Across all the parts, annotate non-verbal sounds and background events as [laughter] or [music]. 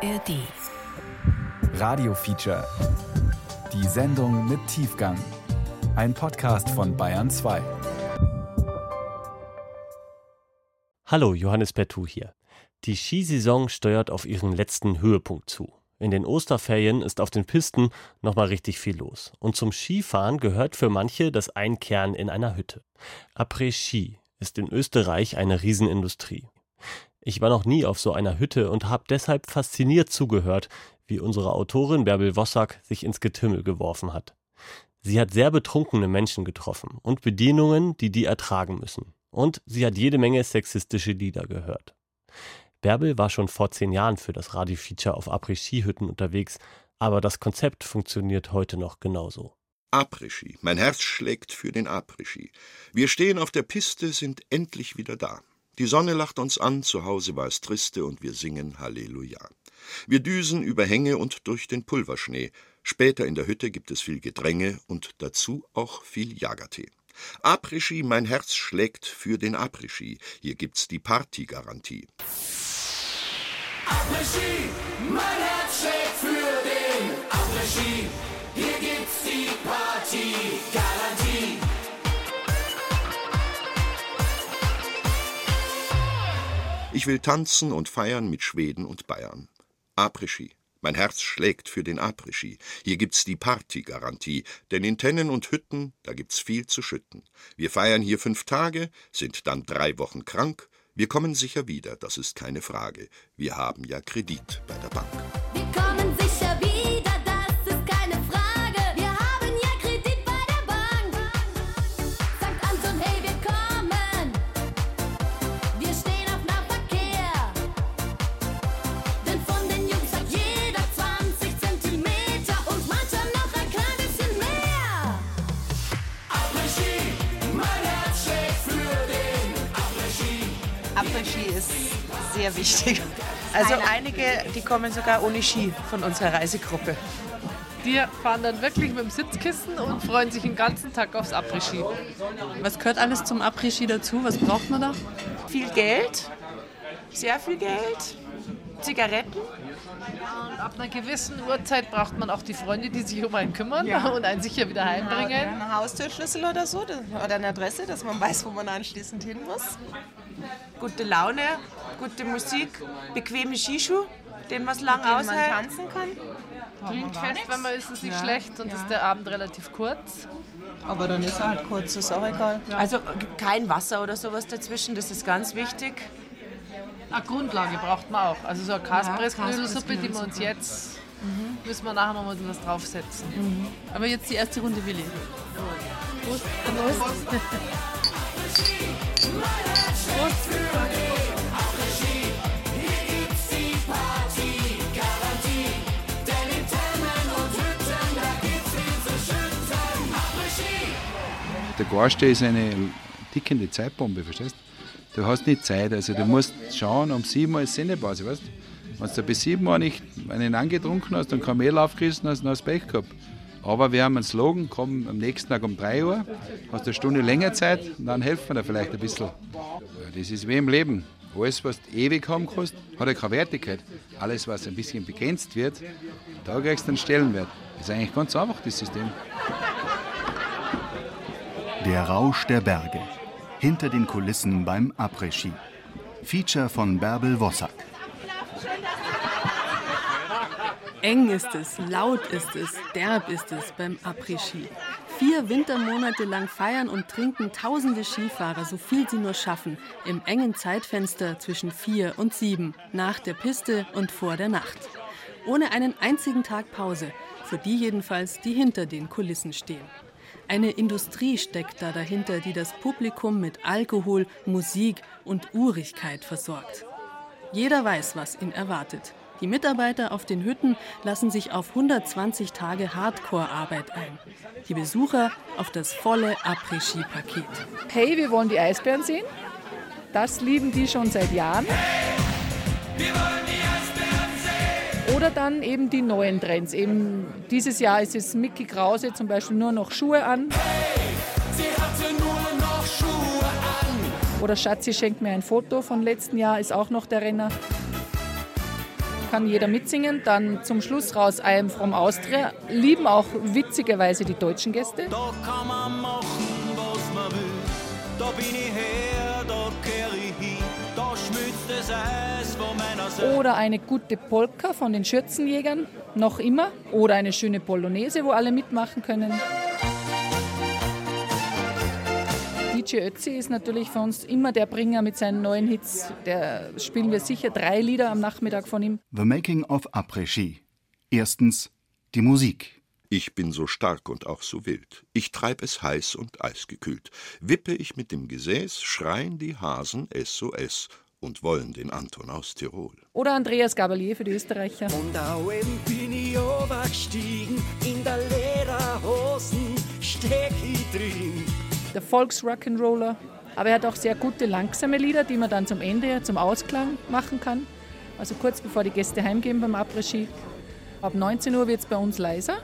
ARD. Radio Feature. Die Sendung mit Tiefgang. Ein Podcast von Bayern 2. Hallo, Johannes Bertou hier. Die Skisaison steuert auf ihren letzten Höhepunkt zu. In den Osterferien ist auf den Pisten nochmal richtig viel los. Und zum Skifahren gehört für manche das Einkehren in einer Hütte. Après-Ski ist in Österreich eine Riesenindustrie. Ich war noch nie auf so einer Hütte und habe deshalb fasziniert zugehört, wie unsere Autorin Bärbel Wossack sich ins Getümmel geworfen hat. Sie hat sehr betrunkene Menschen getroffen und Bedienungen, die die ertragen müssen. Und sie hat jede Menge sexistische Lieder gehört. Bärbel war schon vor zehn Jahren für das Radiofeature auf Après-Ski-Hütten unterwegs, aber das Konzept funktioniert heute noch genauso. Après-Ski. Mein Herz schlägt für den Après-Ski. Wir stehen auf der Piste, sind endlich wieder da. Die Sonne lacht uns an, zu Hause war es triste und wir singen Halleluja. Wir düsen über Hänge und durch den Pulverschnee. Später in der Hütte gibt es viel Gedränge und dazu auch viel Jagertee. Après-Ski, mein Herz schlägt für den Après-Ski. Hier gibt's die Partygarantie. Après-Ski, mein Herz schlägt für den Après-Ski. Hier gibt's die Partygarantie. Ich will tanzen und feiern mit Schweden und Bayern. Après-Ski. Mein Herz schlägt für den Après-Ski. Hier gibt's die Partygarantie, denn in Tennen und Hütten, da gibt's viel zu schütten. Wir feiern hier fünf Tage, sind dann drei Wochen krank. Wir kommen sicher wieder, das ist keine Frage. Wir haben ja Kredit bei der Bank. Sehr wichtig. Also einige, die kommen sogar ohne Ski von unserer Reisegruppe. Die fahren dann wirklich mit dem Sitzkissen und freuen sich den ganzen Tag aufs Après-Ski. Was gehört alles zum Après-Ski dazu? Was braucht man da? Viel Geld, sehr viel Geld, Zigaretten. Und ab einer gewissen Uhrzeit braucht man auch die Freunde, die sich um einen kümmern und einen sicher wieder heimbringen. Ein Haustürschlüssel oder so oder eine Adresse, dass man weiß, wo man anschließend hin muss. Gute Laune, gute Musik, bequeme Skischuhe, den man lang man aushält. tanzen kann. Klingt fest, wenn man ist es nicht schlecht und ist der Abend relativ kurz. Aber dann ist er halt kurz, ist auch egal. Also kein Wasser oder sowas dazwischen, das ist ganz wichtig. Eine Grundlage braucht man auch. Also so eine Kaspressknödelsuppe, die wir uns jetzt, müssen wir nachher noch mal was draufsetzen. Aber jetzt die erste Runde Willi. Der Garste ist eine tickende Zeitbombe, verstehst du? Du hast nicht Zeit, also du musst schauen, um 7 Uhr ist Sendepause, weißt? Wenn du bis 7 Uhr nicht einen angetrunken hast und kein Mehl aufgerissen hast, dann hast du Pech gehabt. Aber wir haben einen Slogan, komm am nächsten Tag um 3 Uhr, hast eine Stunde länger Zeit und dann helfen wir dir vielleicht ein bisschen. Das ist wie im Leben. Alles, was du ewig haben kannst, hat ja keine Wertigkeit. Alles, was ein bisschen begrenzt wird, da kriegst du einen Stellenwert. Das ist eigentlich ganz einfach, das System. Der Rausch der Berge. Hinter den Kulissen beim Après-Ski. Feature von Bärbel Wossack. Eng ist es, laut ist es, derb ist es beim Après-Ski. Vier Wintermonate lang feiern und trinken tausende Skifahrer, so viel sie nur schaffen, im engen Zeitfenster zwischen vier und sieben, nach der Piste und vor der Nacht. Ohne einen einzigen Tag Pause, für die jedenfalls, die hinter den Kulissen stehen. Eine Industrie steckt da dahinter, die das Publikum mit Alkohol, Musik und Urigkeit versorgt. Jeder weiß, was ihn erwartet. Die Mitarbeiter auf den Hütten lassen sich auf 120 Tage Hardcore-Arbeit ein. Die Besucher auf das volle Après-Ski-Paket. Hey, wir wollen die Eisbären sehen. Das lieben die schon seit Jahren. Oder dann eben die neuen Trends. Eben dieses Jahr ist es Mickey Krause zum Beispiel nur noch Schuhe an. Sie hatte nur noch Schuhe an. Oder Schatzi schenkt mir ein Foto von letzten Jahr, ist auch noch der Renner. kann jeder mitsingen. Dann zum Schluss raus I am from Austria. Lieben auch witzigerweise die deutschen Gäste. Da kann man machen, was man will. Da bin ich her, da kehr ich hin. Oder eine gute Polka von den Schürzenjägern, noch immer. Oder eine schöne Polonaise, wo alle mitmachen können. DJ Ötzi ist natürlich für uns immer der Bringer mit seinen neuen Hits. Da spielen wir sicher drei Lieder am Nachmittag von ihm. The Making of Après-Ski. Erstens die Musik. Ich bin so stark und auch so wild. Ich treib es heiß und eisgekühlt. Wippe ich mit dem Gesäß, schreien die Hasen SOS und wollen den Anton aus Tirol. Oder Andreas Gabalier für die Österreicher. Und auch eben bin ich runtergestiegen. In der Lederhosen steck ich drin. Der Volksrock'n'Roller. Aber er hat auch sehr gute langsame Lieder, die man dann zum Ende, zum Ausklang machen kann. Also kurz bevor die Gäste heimgehen beim Après-Ski. Ab 19 Uhr wird es bei uns leiser.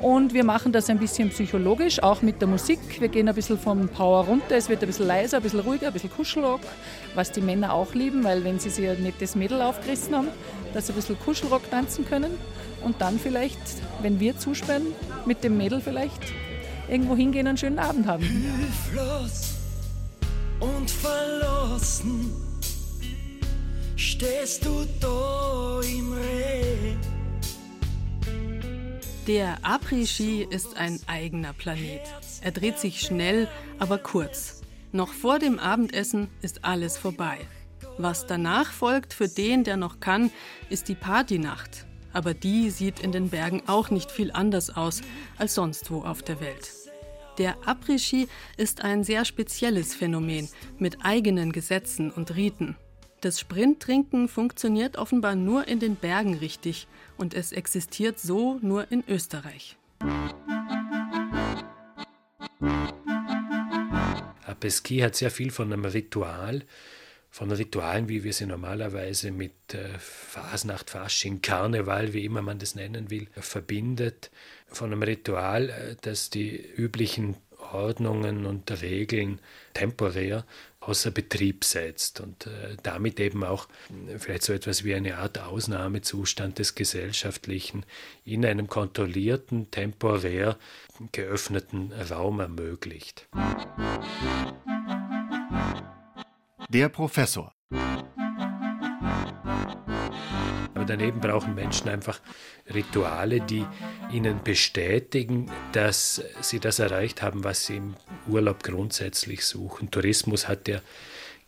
Und wir machen das ein bisschen psychologisch, auch mit der Musik. Wir gehen ein bisschen vom Power runter. Es wird ein bisschen leiser, ein bisschen ruhiger, ein bisschen Kuschelrock, was die Männer auch lieben, weil wenn sie sich ein nettes Mädel aufgerissen haben, dass sie ein bisschen Kuschelrock tanzen können. Und dann vielleicht, wenn wir zusperren, mit dem Mädel vielleicht irgendwo hingehen und einen schönen Abend haben. Hilflos und verlassen stehst du da im Reh. Der Après-Ski ist ein eigener Planet. Er dreht sich schnell, aber kurz. Noch vor dem Abendessen ist alles vorbei. Was danach folgt für den, der noch kann, ist die Partynacht. Aber die sieht in den Bergen auch nicht viel anders aus als sonst wo auf der Welt. Der Après-Ski ist ein sehr spezielles Phänomen mit eigenen Gesetzen und Riten. Das Sprinttrinken funktioniert offenbar nur in den Bergen richtig und es existiert so nur in Österreich. Après-Ski hat sehr viel von einem Ritual, von Ritualen, wie wir sie normalerweise mit äh, Fasnacht, Fasching, Karneval, wie immer man das nennen will, verbindet. Von einem Ritual, äh, das die üblichen Ordnungen und Regeln temporär außer Betrieb setzt und äh, damit eben auch äh, vielleicht so etwas wie eine Art Ausnahmezustand des Gesellschaftlichen in einem kontrollierten, temporär geöffneten Raum ermöglicht. Der Professor. Aber daneben brauchen Menschen einfach Rituale, die ihnen bestätigen, dass sie das erreicht haben, was sie im Urlaub grundsätzlich suchen. Tourismus hat ja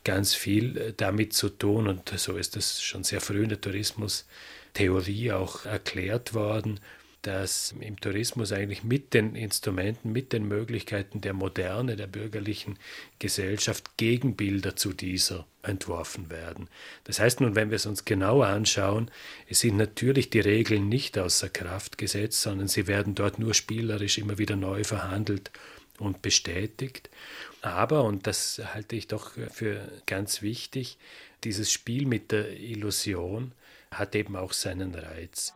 ganz viel äh, damit zu tun und so ist das schon sehr früh in der Tourismustheorie auch erklärt worden, dass im Tourismus eigentlich mit den Instrumenten, mit den Möglichkeiten der Moderne, der bürgerlichen Gesellschaft Gegenbilder zu dieser entworfen werden. Das heißt nun, wenn wir es uns genauer anschauen, es sind natürlich die Regeln nicht außer Kraft gesetzt, sondern sie werden dort nur spielerisch immer wieder neu verhandelt und bestätigt. Aber, und das halte ich doch für ganz wichtig, dieses Spiel mit der Illusion hat eben auch seinen Reiz.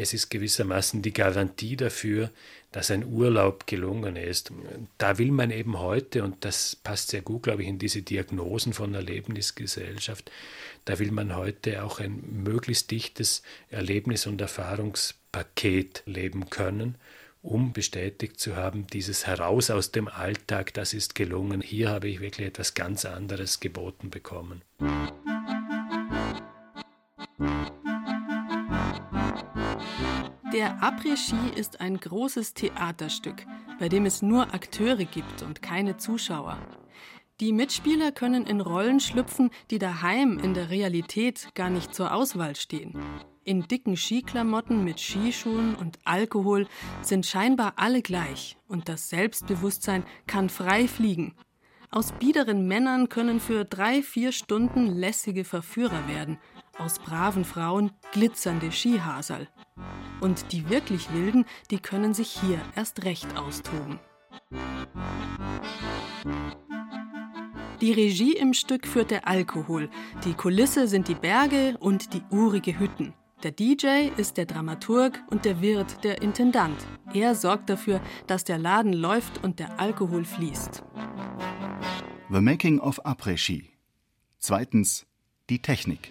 Es ist gewissermaßen die Garantie dafür, dass ein Urlaub gelungen ist. Da will man eben heute, und das passt sehr gut, glaube ich, in diese Diagnosen von Erlebnisgesellschaft, da will man heute auch ein möglichst dichtes Erlebnis- und Erfahrungspaket leben können, um bestätigt zu haben, dieses Heraus aus dem Alltag, das ist gelungen. Hier habe ich wirklich etwas ganz anderes geboten bekommen. Der Après-Ski ist ein großes Theaterstück, bei dem es nur Akteure gibt und keine Zuschauer. Die Mitspieler können in Rollen schlüpfen, die daheim in der Realität gar nicht zur Auswahl stehen. In dicken Skiklamotten mit Skischuhen und Alkohol sind scheinbar alle gleich und das Selbstbewusstsein kann frei fliegen. Aus biederen Männern können für drei, vier Stunden lässige Verführer werden, aus braven Frauen glitzernde Skihaserl. Und die wirklich Wilden, die können sich hier erst recht austoben. Die Regie im Stück führt der Alkohol, die Kulisse sind die Berge und die urige Hütten. Der DJ ist der Dramaturg und der Wirt der Intendant. Er sorgt dafür, dass der Laden läuft und der Alkohol fließt. The Making of Après-Ski. Zweitens die Technik.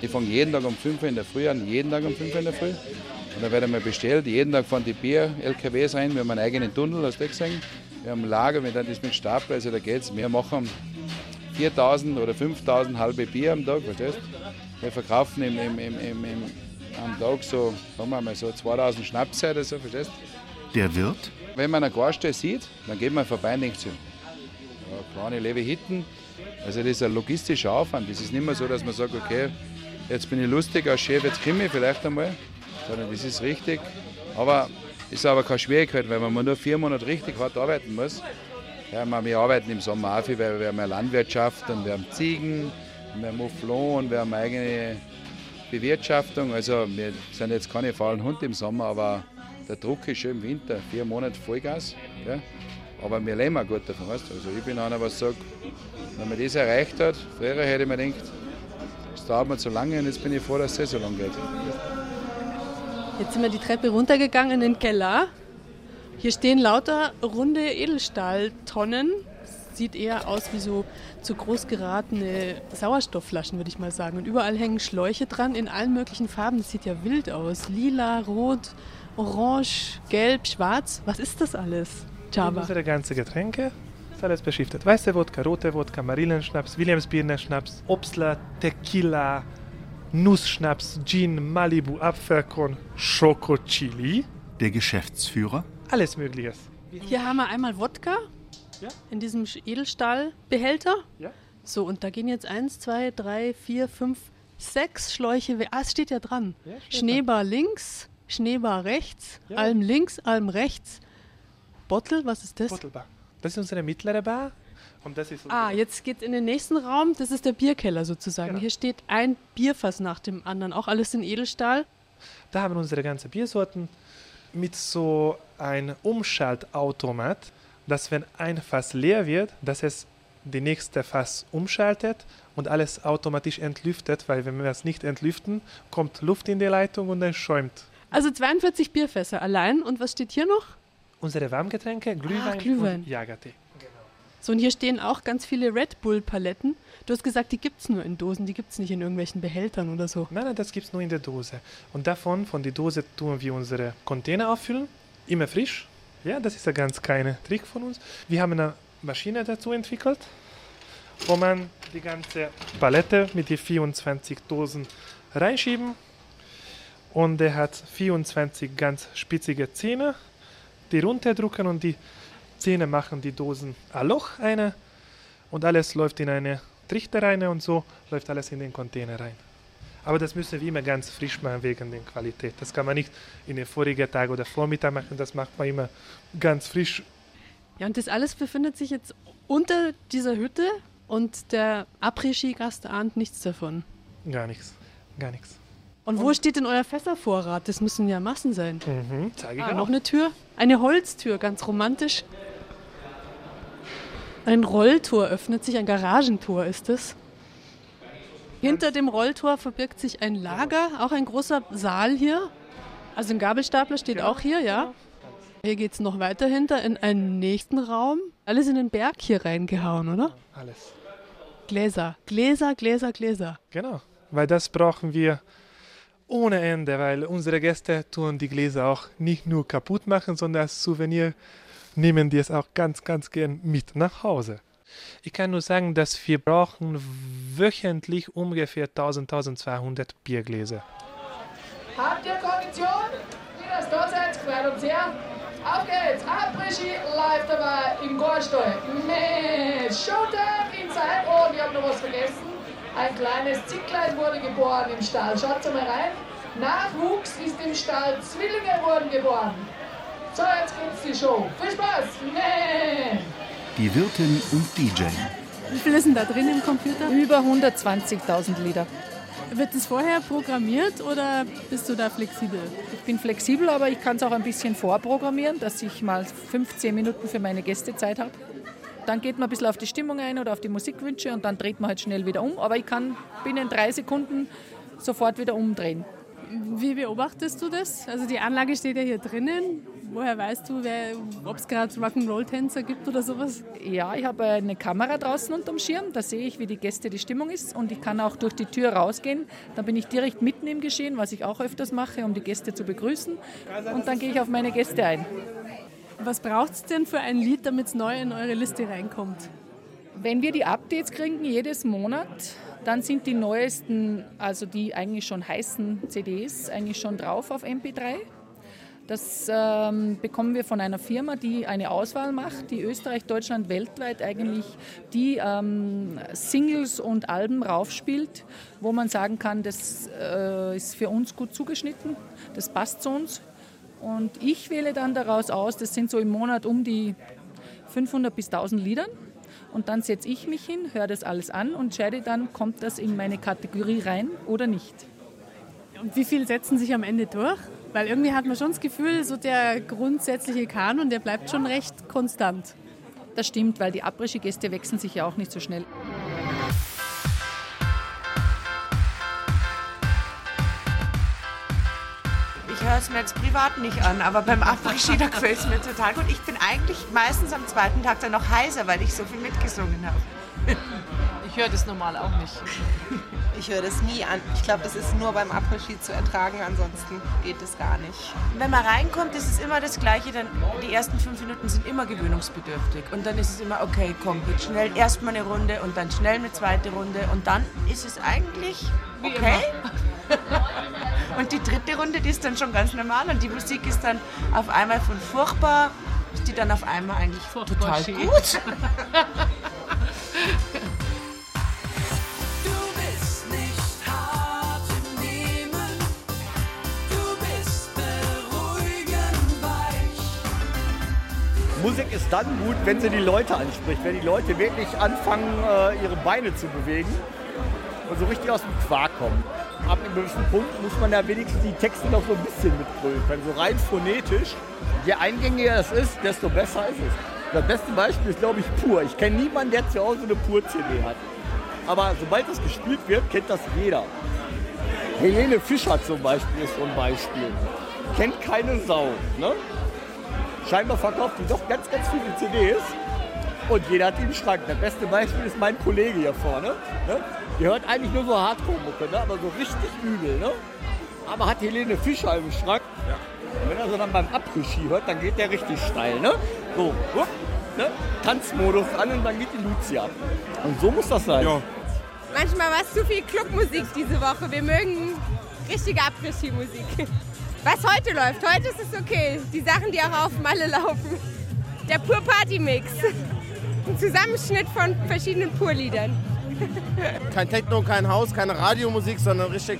Ich fange jeden Tag um 5 Uhr in der Früh an, jeden Tag um 5 Uhr in der Früh. Und dann werden wir bestellt. Jeden Tag fahren die Bier-LKWs rein. Wir haben einen eigenen Tunnel, hast du gesehen. Wir haben ein Lager, wir dann das mit Stapel, also da geht's. Wir machen 4000 oder 5000 halbe Bier am Tag, verstehst Wir verkaufen im, im, im, im, am Tag so, sagen wir mal, so 2000 Schnaps oder so, verstehst Der Wirt, Wenn man einen Gaststelle sieht, dann geht man vorbei und denkt sich, ja, kleine leere Hitten. Also das ist ein logistischer Aufwand. Das ist nicht mehr so, dass man sagt, okay, jetzt bin ich lustig als Chef, jetzt komme ich vielleicht einmal. Sondern das ist richtig. Aber ist aber keine Schwierigkeit, weil man nur vier Monate richtig hart arbeiten muss. Ja, wir arbeiten im Sommer auch viel, weil wir haben ja Landwirtschaft und wir haben Ziegen, wir haben Mufflon und wir haben eigene Bewirtschaftung. Also wir sind jetzt keine faulen Hunde im Sommer, aber der Druck ist schon im Winter. Vier Monate Vollgas. Ja. Aber wir leben auch gut davon. Also ich bin einer, was sagt, wenn man das erreicht hat, früher hätte ich mir gedacht, es dauert mir zu lange und jetzt bin ich froh, dass es so lang geht. Jetzt sind wir die Treppe runtergegangen in den Keller. Hier stehen lauter runde Edelstahltonnen. Sieht eher aus wie so zu groß geratene Sauerstoffflaschen, würde ich mal sagen. Und überall hängen Schläuche dran in allen möglichen Farben. Das sieht ja wild aus. Lila, rot, orange, gelb, schwarz. Was ist das alles? Java. Unsere ganzen Getränke ist alles beschriftet. Weiße Wodka, rote Wodka, Marillenschnaps, Williamsbirnenschnaps, Obstler, Tequila, Nussschnaps, Gin, Malibu, Apfelkorn, Schoko Chili. der Geschäftsführer, Alles Mögliches. Hier haben wir einmal Wodka Ja. in diesem Edelstahlbehälter. Ja. So, und da gehen jetzt eins, zwei, drei, vier, fünf, sechs Schläuche. Ah, es steht ja dran. Ja, steht Schneebar links, Schneebar rechts, Ja. Alm links, Alm rechts. Bottle, was ist das? Bottelbar. Das ist unsere mittlere Bar. Und das ist Ah, jetzt geht's in den nächsten Raum. Das ist der Bierkeller sozusagen. Genau. Hier steht ein Bierfass nach dem anderen. Auch alles in Edelstahl. Da haben wir unsere ganzen Biersorten mit so einem Umschaltautomat, dass wenn ein Fass leer wird, dass es die nächste Fass umschaltet und alles automatisch entlüftet, weil wenn wir es nicht entlüften, kommt Luft in die Leitung und es schäumt. Also 42 Bierfässer allein. Und was steht hier noch? Unsere Warmgetränke, Glühwein, Glühwein. und Jagertee. So, und hier stehen auch ganz viele Red Bull-Paletten. Du hast gesagt, die gibt's nur in Dosen, die gibt's nicht in irgendwelchen Behältern oder so. Nein, nein, das gibt es nur in der Dose. Und davon, von der Dose, tun wir unsere Container auffüllen. Immer frisch. Ja, das ist ein ganz kleiner Trick von uns. Wir haben eine Maschine dazu entwickelt, wo man die ganze Palette mit den 24 Dosen reinschieben. Und der hat 24 ganz spitzige Zähne, die runterdrücken und die Zähne machen die Dosen ein Loch eine und alles läuft in eine Trichter rein und so läuft alles in den Container rein. Aber das müssen wir immer ganz frisch machen wegen der Qualität. Das kann man nicht in den vorigen Tag oder Vormittag machen, das macht man immer ganz frisch. Ja, und das alles befindet sich jetzt unter dieser Hütte und der Après-Ski-Gast ahnt nichts davon. Gar nichts, gar nichts. Und wo steht denn euer Fässervorrat? Das müssen ja Massen sein. Mhm, zeige ich Ah, auch. noch eine Tür? Eine Holztür, ganz romantisch. Ein Rolltor öffnet sich, ein Garagentor ist es. Hinter dem Rolltor verbirgt sich ein Lager, auch ein großer Saal hier. Also ein Gabelstapler steht auch hier, ja. Hier geht es noch weiter hinter in einen nächsten Raum. Alles in den Berg hier reingehauen, oder? Alles. Gläser, Gläser, Gläser, Gläser. Genau, weil das brauchen wir ohne Ende, weil unsere Gäste tun die Gläser auch nicht nur kaputt machen, sondern als Souvenir nehmen die es auch ganz, ganz gern mit nach Hause. Ich kann nur sagen, dass wir brauchen wöchentlich ungefähr 1000, 1200 Biergläser. Habt ihr Kondition? Wie das dort seid, freut uns her. Auf geht's! Après-Ski live dabei im Gorstall. Mit Showtime inside. Oh, und ich hab noch was vergessen. Ein kleines Zicklein wurde geboren im Stall. Schaut mal rein. Nachwuchs ist im Stall. Zwillinge wurden geboren. So, jetzt gibt's die Show. Viel Spaß! Nee. die Wirtin und DJ. Wie viel ist denn da drin im Computer? Über 120.000 Lieder. Wird es vorher programmiert oder bist du da flexibel? Ich bin flexibel, aber ich kann es auch ein bisschen vorprogrammieren, dass ich mal 15 Minuten für meine Gäste Zeit habe. Dann geht man ein bisschen auf die Stimmung ein oder auf die Musikwünsche und dann dreht man halt schnell wieder um. Aber ich kann binnen drei Sekunden sofort wieder umdrehen. Wie beobachtest du das? Also die Anlage steht ja hier drinnen. Woher weißt du, ob es gerade Rock'n'Roll-Tänzer gibt oder sowas? Ja, ich habe eine Kamera draußen unterm Schirm. Da sehe ich, wie die Gäste die Stimmung ist. Und ich kann auch durch die Tür rausgehen. Dann bin ich direkt mitten im Geschehen, was ich auch öfters mache, um die Gäste zu begrüßen. Und dann gehe ich auf meine Gäste ein. Was braucht es denn für ein Lied, damit es neu in eure Liste reinkommt? Wenn wir die Updates kriegen jedes Monat, dann sind die neuesten, also die eigentlich schon heißen CDs, eigentlich schon drauf auf MP3. Das ähm, bekommen wir von einer Firma, die eine Auswahl macht, die Österreich, Deutschland, weltweit eigentlich die ähm, Singles und Alben raufspielt, wo man sagen kann, das äh, ist für uns gut zugeschnitten, das passt zu uns. Und ich wähle dann daraus aus, das sind so im Monat um die 500 bis 1000 Liedern. Und dann setze ich mich hin, höre das alles an und entscheide dann, kommt das in meine Kategorie rein oder nicht. Und wie viel setzen sich am Ende durch? Weil irgendwie hat man schon das Gefühl, so der grundsätzliche Kanon, der bleibt schon recht konstant. Das stimmt, weil die Abrischi-Gäste wechseln sich ja auch nicht so schnell. Höre es mir jetzt privat nicht an, aber beim da gefällt es mir total gut. Ich bin eigentlich meistens am zweiten Tag dann noch heiser, weil ich so viel mitgesungen habe. [laughs] Ich höre das normal auch nicht. [laughs] Ich höre das nie an. Ich glaube, das ist nur beim Après-Ski zu ertragen, ansonsten geht es gar nicht. Wenn man reinkommt, ist es immer das Gleiche. Dann die ersten fünf Minuten sind immer gewöhnungsbedürftig. Und dann ist es immer, okay, komm, jetzt schnell erstmal eine Runde und dann schnell eine zweite Runde. Und dann ist es eigentlich okay. [laughs] Und die dritte Runde, die ist dann schon ganz normal. Und die Musik ist dann auf einmal von furchtbar, ist die dann auf einmal eigentlich total schön. gut. [laughs] Du bist nicht hart im Nehmen, du bist beruhigend weich. Musik ist dann gut, wenn sie die Leute anspricht, wenn die Leute wirklich anfangen, äh, ihre Beine zu bewegen und so richtig aus dem Quark kommen. Ab einem gewissen Punkt muss man da wenigstens die Texte noch so ein bisschen mitprüfen. So rein phonetisch, je eingängiger es ist, desto besser ist es. Das beste Beispiel ist, glaube ich, Pur. Ich kenne niemanden, der zu Hause eine Pur-CD hat. Aber sobald das gespielt wird, kennt das jeder. Helene Fischer zum Beispiel ist so ein Beispiel. Kennt keine Sau. Ne? Scheinbar verkauft die doch ganz, ganz viele CDs. Und jeder hat die im Schrank. Das beste Beispiel ist mein Kollege hier vorne. Ne? Der hört eigentlich nur so Hardcore-Mucke, ne? aber so richtig übel. Ne? Aber hat Helene Fischer im Schrank. Und wenn er so dann beim Après-Ski hört, dann geht der richtig steil. Ne? So, hup, ne? Tanzmodus an und dann geht die Luzi ab. Und so muss das sein. Manchmal war es zu viel Clubmusik diese Woche. Wir mögen richtige Après-Ski-Musik. Was heute läuft, heute ist es okay. Die Sachen, die auch auf Malle laufen. Der Pur Party Mix. Ein Zusammenschnitt von verschiedenen Pur-Liedern. Kein Techno, kein Haus, keine Radiomusik, sondern richtig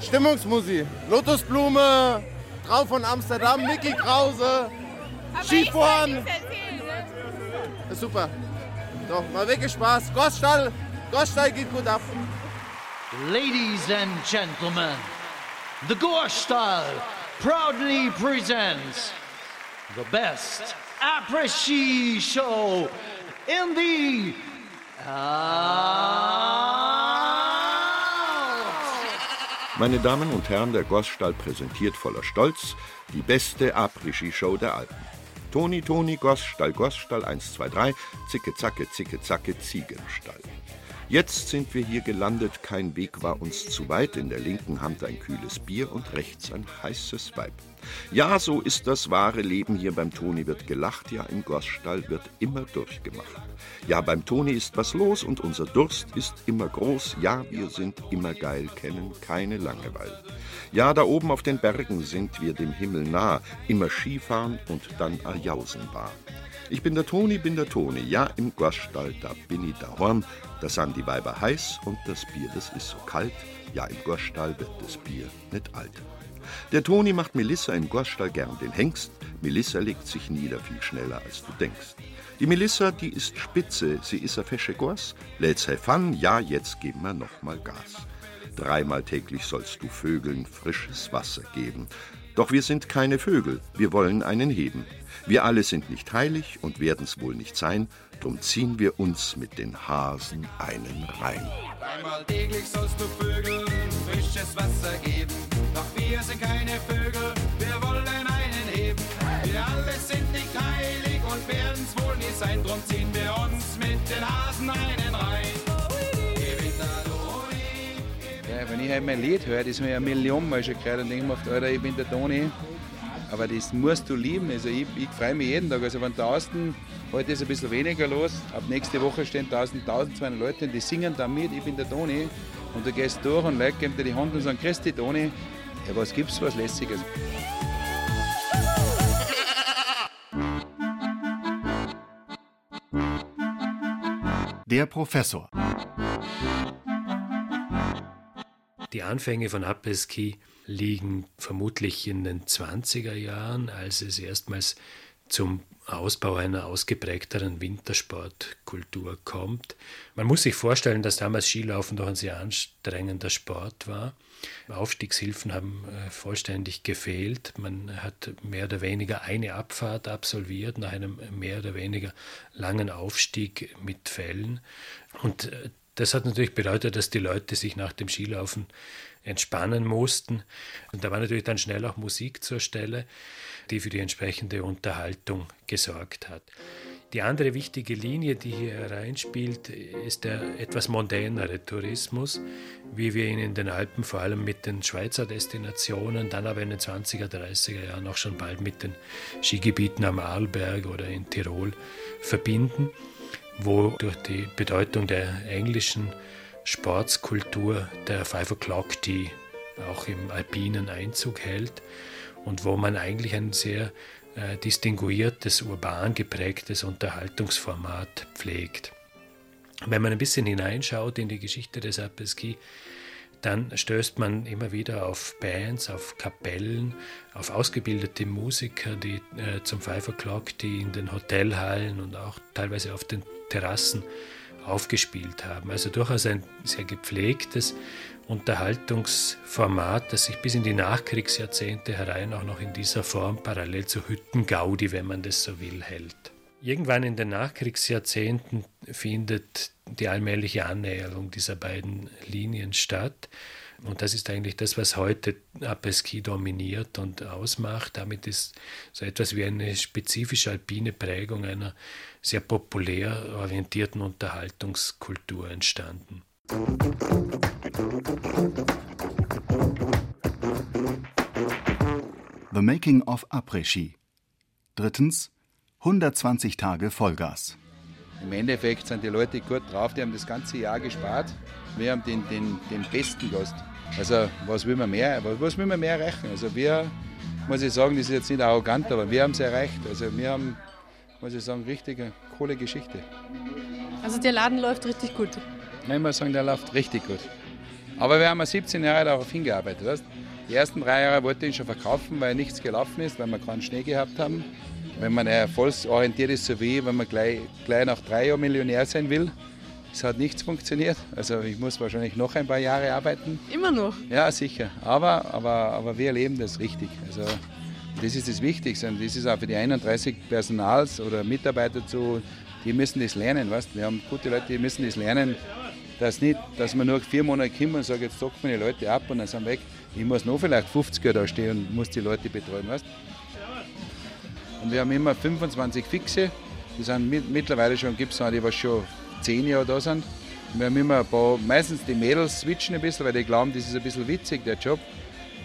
Stimmungsmusik. Lotusblume, Frau von Amsterdam, Mickey Krause, Skifahren. Ist super. So, mal wirklich Spaß. Gossstall, Gossstall geht gut ab. Ladies and gentlemen, the Gorstal proudly presents the best après-ski show in the Meine Damen und Herren, der Gossstall präsentiert voller Stolz die beste Après-Ski-Show der Alpen. Toni, Toni, Gossstall, Gossstall, 1, 2, 3, Zicke, Zacke, Zicke, Zacke, Ziegenstall. Jetzt sind wir hier gelandet, kein Weg war uns zu weit, in der linken Hand ein kühles Bier und rechts ein heißes Weib. Ja, so ist das wahre Leben hier beim Toni wird gelacht, ja im Gossstall wird immer durchgemacht. Ja, beim Toni ist was los und unser Durst ist immer groß, ja, wir sind immer geil, kennen keine Langeweile. Ja, da oben auf den Bergen sind wir dem Himmel nah, immer Skifahren und dann Aljausenbar. Ich bin der Toni, bin der Toni, ja, im Gossstall, da bin ich daheim, da sind die Weiber heiß und das Bier, das ist so kalt, ja, im Gossstall wird das Bier nicht alt. Der Toni macht Melissa im Gossstall gern den Hengst, Melissa legt sich nieder viel schneller als du denkst. Die Melissa, die ist spitze, sie ist a fesche Goss, läd's fan, ja, jetzt geben wir noch mal Gas. Dreimal täglich sollst du Vögeln frisches Wasser geben. Doch wir sind keine Vögel, wir wollen einen heben. Wir alle sind nicht heilig und werden's wohl nicht sein, drum ziehen wir uns mit den Hasen einen rein. Einmal täglich sollst du Vögeln frisches Wasser geben. Doch wir sind keine Vögel, wir wollen einen heben. Wir alle sind nicht heilig und werden's wohl nie sein, drum ziehen wir uns mit den Hasen einen rein. Ja, wenn ich halt mein Lied höre, das habe ich eine Million Mal schon gehört und denke mir oft, Alter, ich bin der Toni. Aber das musst du lieben. Also ich, ich freue mich jeden Tag. Also wenn draußen, heute ist ein bisschen weniger los, ab nächste Woche stehen 1000, 1200 Leute und die singen da mit, ich bin der Toni. Und du gehst durch und Leute geben dir die Hand und sagen, dich Toni. Ja, was gibt's was Lässiges? Der Professor. Die Anfänge von Apres-Ski liegen vermutlich in den 20er Jahren, als es erstmals zum Ausbau einer ausgeprägteren Wintersportkultur kommt. Man muss sich vorstellen, dass damals Skilaufen doch ein sehr anstrengender Sport war. Aufstiegshilfen haben äh, vollständig gefehlt. Man hat mehr oder weniger eine Abfahrt absolviert nach einem mehr oder weniger langen Aufstieg mit Fällen. Und äh, das hat natürlich bedeutet, dass die Leute sich nach dem Skilaufen entspannen mussten. Und da war natürlich dann schnell auch Musik zur Stelle, die für die entsprechende Unterhaltung gesorgt hat. Die andere wichtige Linie, die hier hereinspielt, ist der etwas mondänere Tourismus, wie wir ihn in den Alpen vor allem mit den Schweizer Destinationen, dann aber in den 20er, 30er Jahren auch schon bald mit den Skigebieten am Arlberg oder in Tirol verbinden, wo durch die Bedeutung der englischen Sportskultur der Five O'Clock Tea auch im alpinen Einzug hält und wo man eigentlich ein sehr äh, distinguiertes, urban geprägtes Unterhaltungsformat pflegt. Wenn man ein bisschen hineinschaut in die Geschichte des Apres-Ski, dann stößt man immer wieder auf Bands, auf Kapellen, auf ausgebildete Musiker, die äh, zum Five O'Clock, die in den Hotelhallen und auch teilweise auf den Terrassen aufgespielt haben. Also durchaus ein sehr gepflegtes Unterhaltungsformat, das sich bis in die Nachkriegsjahrzehnte herein auch noch in dieser Form parallel zur Hüttengaudi, wenn man das so will, hält. Irgendwann in den Nachkriegsjahrzehnten findet die allmähliche Annäherung dieser beiden Linien statt. Und das ist eigentlich das, was heute Apres-Ski dominiert und ausmacht. Damit ist so etwas wie eine spezifisch alpine Prägung einer sehr populär orientierten Unterhaltungskultur entstanden. The Making of Après-Ski. Drittens 120 Tage Vollgas. Im Endeffekt sind die Leute gut drauf, die haben das ganze Jahr gespart. Wir haben den, den, den besten Gast. Also was will man mehr, was will man mehr erreichen? Also wir, muss ich sagen, das ist jetzt nicht arrogant, aber wir haben es erreicht. Also wir haben, muss ich sagen, richtig eine coole Geschichte. Also der Laden läuft richtig gut. Ich muss sagen, der läuft richtig gut. Aber wir haben ja 17 Jahre darauf hingearbeitet. Weißt? Die ersten drei Jahre wollte ich ihn schon verkaufen, weil nichts gelaufen ist, weil wir keinen Schnee gehabt haben. Wenn man erfolgsorientiert ist, so wie ich, wenn man gleich, gleich nach drei Jahren Millionär sein will, es hat nichts funktioniert. Also ich muss wahrscheinlich noch ein paar Jahre arbeiten. Immer noch? Ja, sicher. Aber, aber, aber wir erleben das richtig. Also das ist das Wichtigste. Und das ist auch für die 31 Personals oder Mitarbeiter zu, die müssen das lernen. Weißt? Wir haben gute Leute, die müssen das lernen, dass nicht, dass man nur vier Monate kommt und sagt, jetzt dockt man die Leute ab und dann sind wir weg. Ich muss noch vielleicht 50 Jahre da stehen und muss die Leute betreuen. Weißt? Und wir haben immer 25 Fixe. Die sind mit, mittlerweile schon, gibt es noch die, was schon zehn Jahre da sind. Wir haben immer ein paar, meistens die Mädels switchen ein bisschen, weil die glauben, das ist ein bisschen witzig, der Job.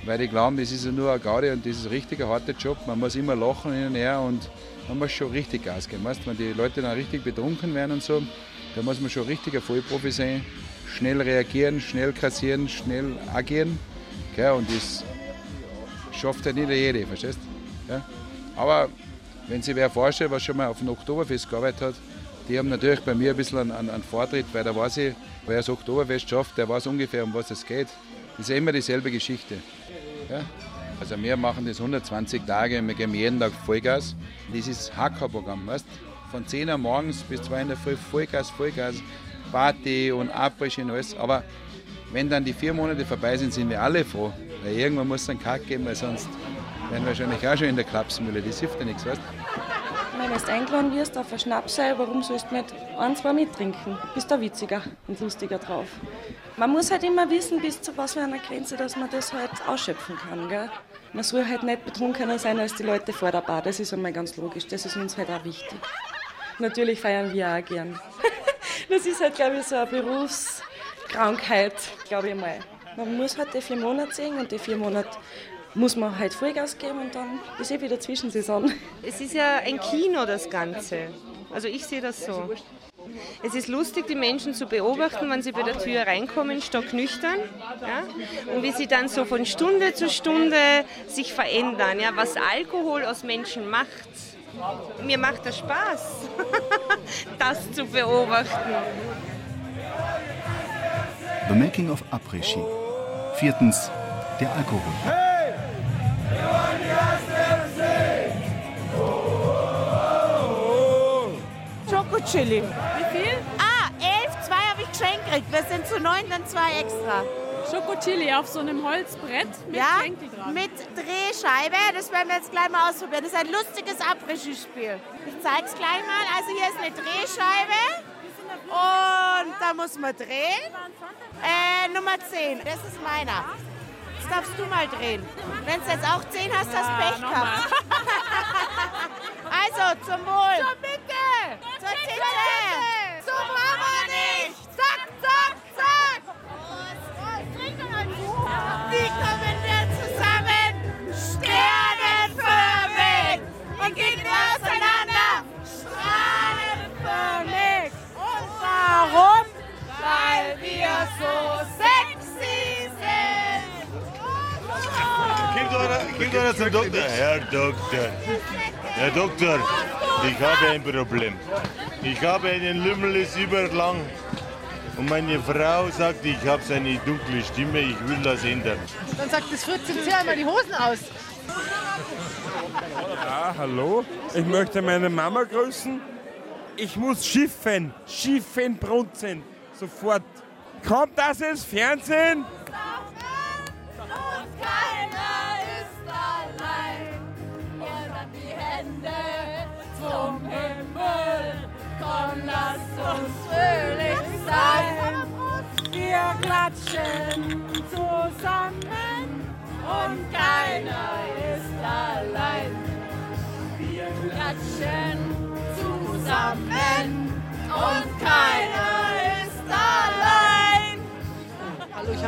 Weil die glauben, das ist nur eine Gaudi und das ist ein richtiger harter Job. Man muss immer lachen hin und her und man muss schon richtig Gas geben. Weißt? Wenn die Leute dann richtig betrunken werden und so, da muss man schon richtiger Vollprofi sein. Schnell reagieren, schnell kassieren, schnell agieren. Gell? Und das schafft ja nicht jeder, verstehst du? Aber wenn sich wer vorstellt, was schon mal auf dem Oktoberfest gearbeitet hat, die haben natürlich bei mir ein bisschen einen, einen, einen Vortritt, weil da weiß ich, wer das Oktoberfest schafft, der weiß ungefähr, um was es geht. Das ist ja immer dieselbe Geschichte. Ja? Also wir machen das 120 Tage, wir geben jeden Tag Vollgas. Das ist Hackerprogramm, weißt Von 10 Uhr morgens bis 2 in der Früh Vollgas, Vollgas, Party und Abrisch und alles. Aber wenn dann die vier Monate vorbei sind, sind wir alle froh. Weil irgendwann muss es einen Kack geben, weil sonst werden wir wahrscheinlich auch schon in der Klapsmühle. Das hilft ja nichts, weißt wenn du eingeladen wirst auf ein Schnapsei, warum sollst du nicht ein, zwei mittrinken? Bist da witziger und lustiger drauf. Man muss halt immer wissen, bis zu was für einer Grenze, dass man das halt ausschöpfen kann. Gell? Man soll halt nicht betrunkener sein als die Leute vor der Bar. Das ist einmal ganz logisch. Das ist uns halt auch wichtig. Natürlich feiern wir auch gern. [laughs] Das ist halt, glaube ich, so eine Berufskrankheit, glaube ich mal. Man muss halt die vier Monate sehen und die vier Monate muss man halt Vollgas geben und dann ist eh wieder Zwischensaison. Es ist ja ein Kino, das Ganze. Also ich sehe das so. Es ist lustig, die Menschen zu beobachten, wenn sie bei der Tür reinkommen, stocknüchtern. Ja? Und wie sie dann so von Stunde zu Stunde sich verändern. Ja? Was Alkohol aus Menschen macht. Mir macht das Spaß, [laughs] das zu beobachten. The Making of Après-Ski. Viertens, der Alkohol. Schokochili. Wie viel? Ah, elf, zwei habe ich geschenkt gekriegt. Wir sind zu neun, dann zwei extra. Schokochili auf so einem Holzbrett mit ja, Schenkel dran. mit Drehscheibe. Das werden wir jetzt gleich mal ausprobieren. Das ist ein lustiges Après-Ski-Spiel. Ich zeige es gleich mal. Also hier ist eine Drehscheibe. Und da muss man drehen. Äh, Nummer 10. Das ist meiner. Jetzt darfst du mal drehen. Wenn du jetzt auch 10 hast, hast du Pech gehabt. [laughs] also, zum Wohl. Zur Mitte. Zur. So machen wir nicht. Zack, zack, zack. Wie kommen wir zusammen? Sternenförmig. Und gehen wir auseinander? Strahlenförmig. Und warum? Weil wir so sexy sind. Gib doch, gib doch zum Doktor. Herr Doktor. Herr Doktor, ich habe ein Problem. Ich habe einen Lümmel, ist überlang. Und meine Frau sagt, ich habe so eine dunkle Stimme, ich will das ändern. Dann sagt das Fritz, zieh einmal die Hosen aus. Ja, hallo. Ich möchte meine Mama grüßen. Ich muss schiffen. Schiffen brunzen. Sofort. Kommt das ins Fernsehen?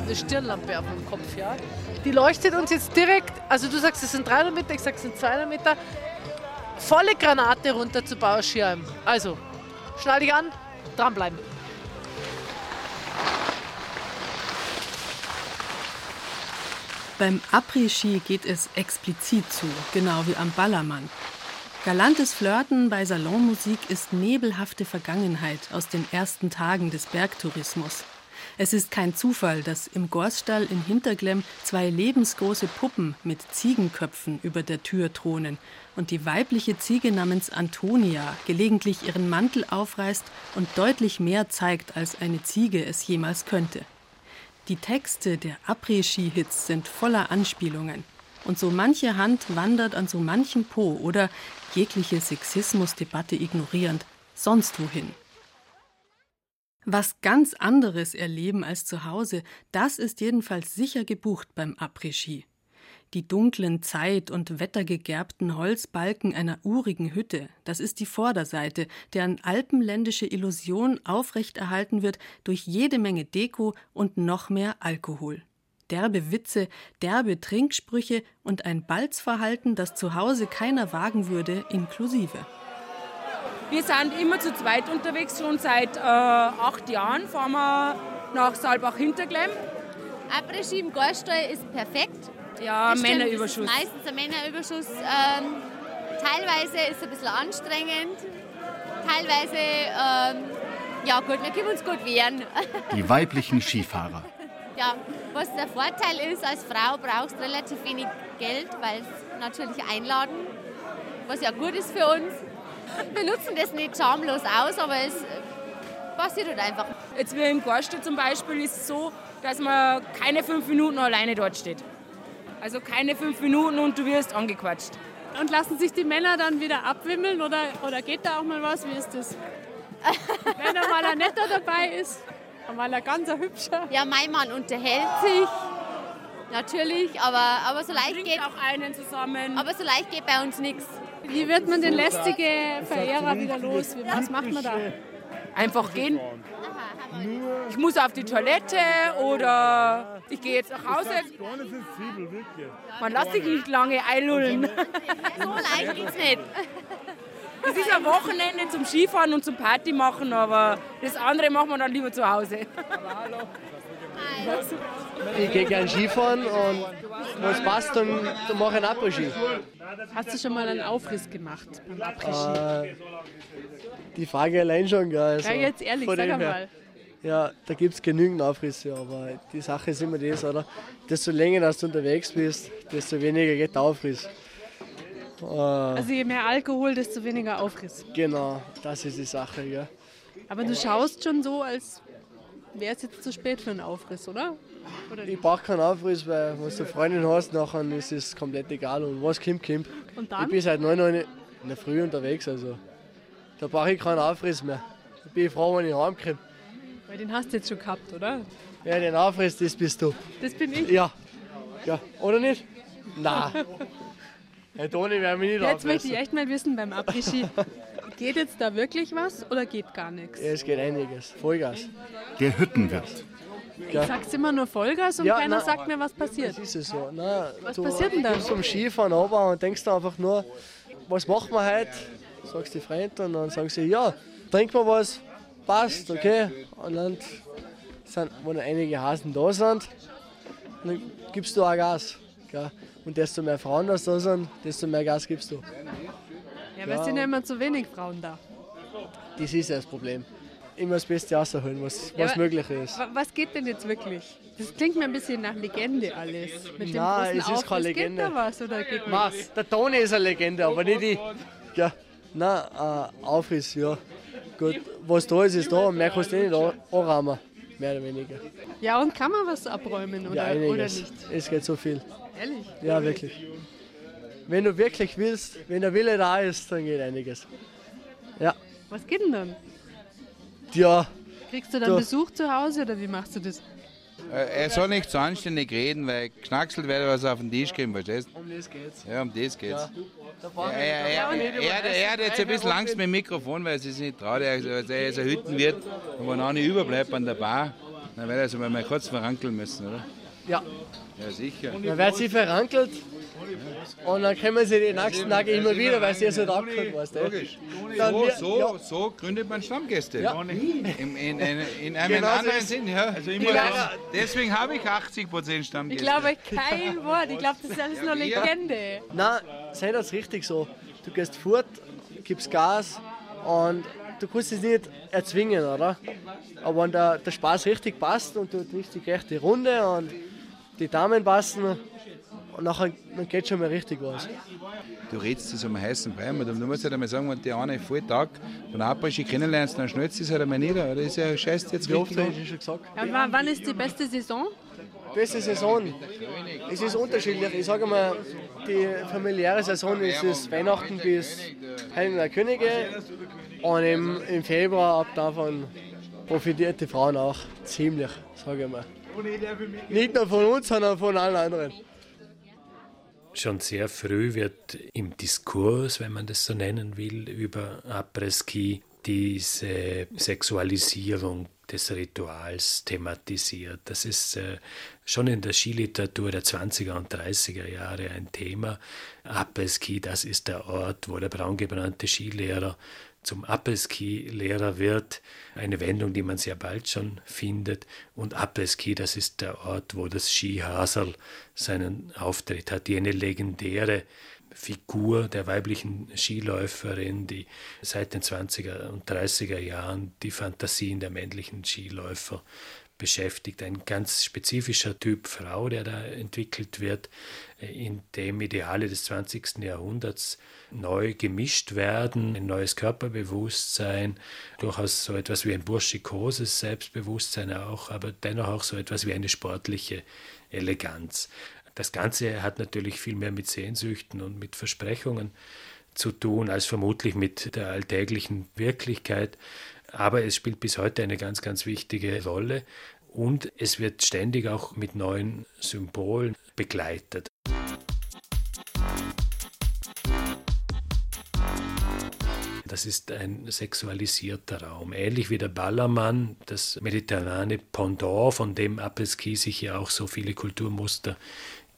Eine Stirnlampe auf dem Kopf, ja. Die leuchtet uns jetzt direkt, also du sagst, es sind 300 Meter, ich sag, es sind 200 Meter, volle Granate runter zu Bauschirm. Also, schnall dich an, dranbleiben. Beim Après-Ski geht es explizit zu, genau wie am Ballermann. Galantes Flirten bei Salonmusik ist nebelhafte Vergangenheit aus den ersten Tagen des Bergtourismus. Es ist kein Zufall, dass im Gorstall in Hinterglemm zwei lebensgroße Puppen mit Ziegenköpfen über der Tür thronen und die weibliche Ziege namens Antonia gelegentlich ihren Mantel aufreißt und deutlich mehr zeigt, als eine Ziege es jemals könnte. Die Texte der Après-Ski-Hits sind voller Anspielungen. Und so manche Hand wandert an so manchen Po oder, jegliche Sexismusdebatte ignorierend, sonst wohin. Was ganz anderes erleben als zu Hause, das ist jedenfalls sicher gebucht beim Après-Ski. Die dunklen Zeit- und wettergegerbten Holzbalken einer urigen Hütte, das ist die Vorderseite, deren alpenländische Illusion aufrechterhalten wird durch jede Menge Deko und noch mehr Alkohol. Derbe Witze, derbe Trinksprüche und ein Balzverhalten, das zu Hause keiner wagen würde, inklusive. Wir sind immer zu zweit unterwegs, schon seit äh, acht Jahren fahren wir nach Saalbach-Hinterglemm. Après-Ski im Gorstall ist perfekt. Ja, Das Männerüberschuss. Das ist meistens ein Männerüberschuss. Ähm, teilweise ist es ein bisschen anstrengend. Teilweise, ähm, ja gut, wir können uns gut wehren. [laughs] Die weiblichen Skifahrer. ja, was der Vorteil ist, als Frau brauchst du relativ wenig Geld, weil es natürlich einladen, was ja gut ist für uns. Wir nutzen das nicht schamlos aus, aber es passiert halt einfach. Jetzt wie im Gorstall zum Beispiel ist es so, dass man keine fünf Minuten alleine dort steht. Also keine fünf Minuten und du wirst angequatscht. Und lassen sich die Männer dann wieder abwimmeln oder, oder geht da auch mal was? Wie ist das? [laughs] Wenn da mal ein netter dabei ist, mal ein ganz hübscher. Ja, mein Mann unterhält sich. Natürlich, aber, aber so leicht geht auch einen zusammen. Aber so leicht geht bei uns nichts. Wie wird man den lästigen Verehrer wieder los? Wie- Was macht man da? Einfach gehen. Ich muss auf die Toilette oder ich gehe jetzt nach Hause. Man lässt sich nicht lange einlullen. So leicht geht's nicht. Es ist ein Wochenende zum Skifahren und zum Party machen, aber das andere machen wir dann lieber zu Hause. Ich gehe gern Skifahren und wenn es passt, dann, dann mache ich einen Après-Ski. Hast du schon mal einen Aufriss gemacht beim Après-Ski? Äh, die Frage allein schon, gell. Also, Ja, jetzt ehrlich, sag her. einmal. Ja, da gibt es genügend Aufrisse, aber die Sache ist immer das, oder? Desto länger dass du unterwegs bist, desto weniger geht der Aufriss. Äh, Also je mehr Alkohol, desto weniger Aufriss. genau, das ist die Sache, ja. Aber du schaust schon so, als wäre es jetzt zu spät für einen Aufriss, oder? Oder Ich brauche keinen Aufriss, weil wenn du eine Freundin hast, nachher ist es komplett egal und was kommt, kommt. Und dann? Ich bin seit 9 Uhr in der Früh unterwegs, also da brauche ich keinen Aufriss mehr. Da bin ich froh, wenn ich heimkomme. Weil den hast du jetzt schon gehabt, oder? Wer den auffrisst, das bist du. Das bin ich? Ja. ja. Oder nicht? [laughs] Nein. Herr Toni wäre mich nicht Jetzt möchte ich echt mal wissen beim Après-Ski, geht jetzt da wirklich was oder geht gar nichts? Ja, es geht einiges. Vollgas. Der Hüttenwirt. Ja. Du sagst immer nur Vollgas und Ja, keiner na, sagt mir, was passiert. Das ist es so. Na, Was du passiert denn da? bist zum Skifahren runter und denkst dann einfach nur, was machen wir heute? Sagst die Freunde und dann sagen sie, ja, trinken wir was, passt, okay. Und dann sind, wenn einige Hasen da sind, dann gibst du auch Gas. Gell? Und desto mehr Frauen das da sind, desto mehr Gas gibst du. Ja, weil es sind ja immer zu wenig Frauen da. Das ist ja das Problem. Immer das Beste rausholen, was, Ja, was möglich ist. wa- Was geht denn jetzt wirklich? Das klingt mir ein bisschen nach Legende alles. Mit Nein, es ist keine Aufriss. Legende. Geht da was oder geht Nein, der Toni ist eine Legende, aber nicht ich. Ja. Nein, äh, Aufriss, ja. Gut, was da ist, ist da mehr kannst du nicht an- anrahmen. Mehr oder weniger. Ja, und kann man was abräumen oder, ja, oder nicht? Es geht so viel. Ehrlich? Ja, wirklich. Wenn du wirklich willst, wenn der Wille da ist, dann geht einiges. Ja. Was geht denn dann? Ja. Kriegst du dann Du- Besuch zu Hause oder wie machst du das? Äh, Er soll nicht so anständig reden, weil knackselt werde was auf den Tisch kriegen, verstehst du? Um das geht's. Ja, um das geht's. Ja. Da Er, er, da er, er, hat jetzt ein bisschen Angst mit dem Mikrofon, weil er sich nicht traut. Er, er ist ein Hüttenwirt. Und wenn einer überbleibt an der Bar, dann wird er sich mal kurz verrankeln müssen, oder? Ja. Ja, sicher. Dann wird sie verrankelt und dann kommen sie die nächsten Tage immer wieder, weil sie ja so abgehört du. Logisch. Dann So, wir- so, ja. so gründet man Stammgäste. Ja. In, in, in, in einem Genau anderen Sinn. Ja. Also Ich immer das- deswegen habe ich 80% Ich Stammgäste. glaube kein Wort. Ich glaube, das ist alles nur Legende. Nein, sei das richtig so. Du gehst fort, gibst Gas und du kannst es nicht erzwingen, oder? Aber wenn der, der Spaß richtig passt und du triffst die rechte Runde und die Damen passen, und nachher dann geht schon mal richtig was. Du redest zu so einem heißen Brei, aber du musst halt einmal sagen, wenn die eine voll Tag von Abrischi kennenlernst, dann schnellt sie halt einmal nieder. Oder ist ja scheiß jetzt Wie oft ich schon gesagt? Ja, wann ist die beste Saison? Beste Saison. Es ist unterschiedlich. Ich sage mal, die familiäre Saison ist es Weihnachten bis Heiligen der Könige. Und im, im Februar ab davon profitiert die Frauen auch ziemlich, sage ich mal. Nicht nur von uns, sondern von allen anderen. Schon sehr früh wird im Diskurs, wenn man das so nennen will, über Après-Ski diese Sexualisierung des Rituals thematisiert. Das ist äh, schon in der Skiliteratur der 20er und 30er Jahre ein Thema. Après-Ski, das ist der Ort, wo der braungebrannte Skilehrer zum Après-Ski-Lehrer wird. Eine Wendung, die man sehr bald schon findet. Und Après-Ski, das ist der Ort, wo das Skihaserl seinen Auftritt hat. Jene legendäre Figur der weiblichen Skiläuferin, die seit den 20er und 30er Jahren die Fantasien der männlichen Skiläufer beschäftigt. Ein ganz spezifischer Typ Frau, der da entwickelt wird, in dem Ideale des 20. Jahrhunderts neu gemischt werden, ein neues Körperbewusstsein, durchaus so etwas wie ein burschikoses Selbstbewusstsein auch, aber dennoch auch so etwas wie eine sportliche Eleganz. Das Ganze hat natürlich viel mehr mit Sehnsüchten und mit Versprechungen zu tun, als vermutlich mit der alltäglichen Wirklichkeit. Aber es spielt bis heute eine ganz, ganz wichtige Rolle und es wird ständig auch mit neuen Symbolen begleitet. Das ist ein sexualisierter Raum. Ähnlich wie der Ballermann, das mediterrane Pendant, von dem Apres-Ski sich ja auch so viele Kulturmuster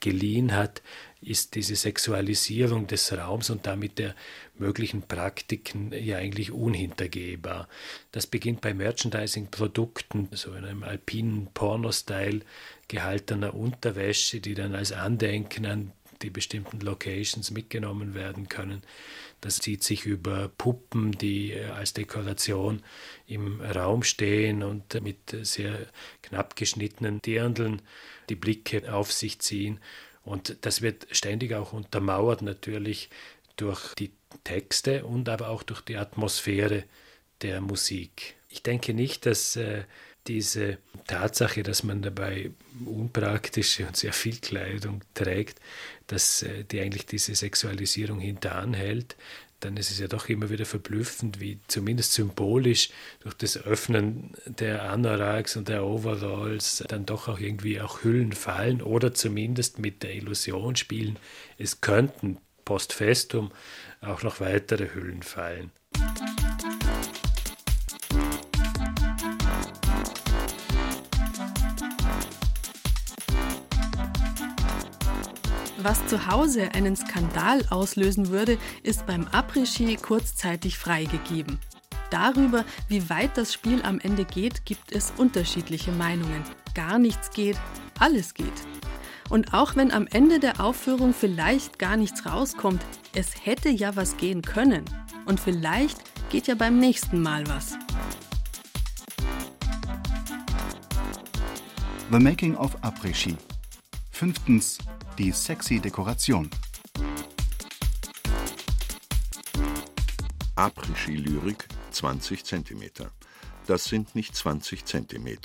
geliehen hat, ist diese Sexualisierung des Raums und damit der möglichen Praktiken ja eigentlich unhintergehbar. Das beginnt bei Merchandising-Produkten, so in einem alpinen Porno-Style gehaltener Unterwäsche, die dann als Andenken an die bestimmten Locations mitgenommen werden können. Das zieht sich über Puppen, die äh, als Dekoration im Raum stehen und mit sehr knapp geschnittenen Dirndeln die Blicke auf sich ziehen. Und das wird ständig auch untermauert natürlich durch die Texte und aber auch durch die Atmosphäre der Musik. Ich denke nicht, dass äh, diese Tatsache, dass man dabei unpraktische und sehr viel Kleidung trägt, dass äh, die eigentlich diese Sexualisierung hinteranhält, dann ist es ja doch immer wieder verblüffend, wie zumindest symbolisch durch das Öffnen der Anoraks und der Overalls dann doch auch irgendwie auch Hüllen fallen oder zumindest mit der Illusion spielen, es könnten post festum auch noch weitere Hüllen fallen. Was zu Hause einen Skandal auslösen würde, ist beim Après-Ski kurzzeitig freigegeben. Darüber, wie weit das Spiel am Ende geht, gibt es unterschiedliche Meinungen. Gar nichts geht, alles geht. Und auch wenn am Ende der Aufführung vielleicht gar nichts rauskommt, es hätte ja was gehen können. Und vielleicht geht ja beim nächsten Mal was. The Making of Après-Ski. Fünftens, die sexy Dekoration. Après-Ski-Lyrik 20 cm. Das sind nicht 20 cm.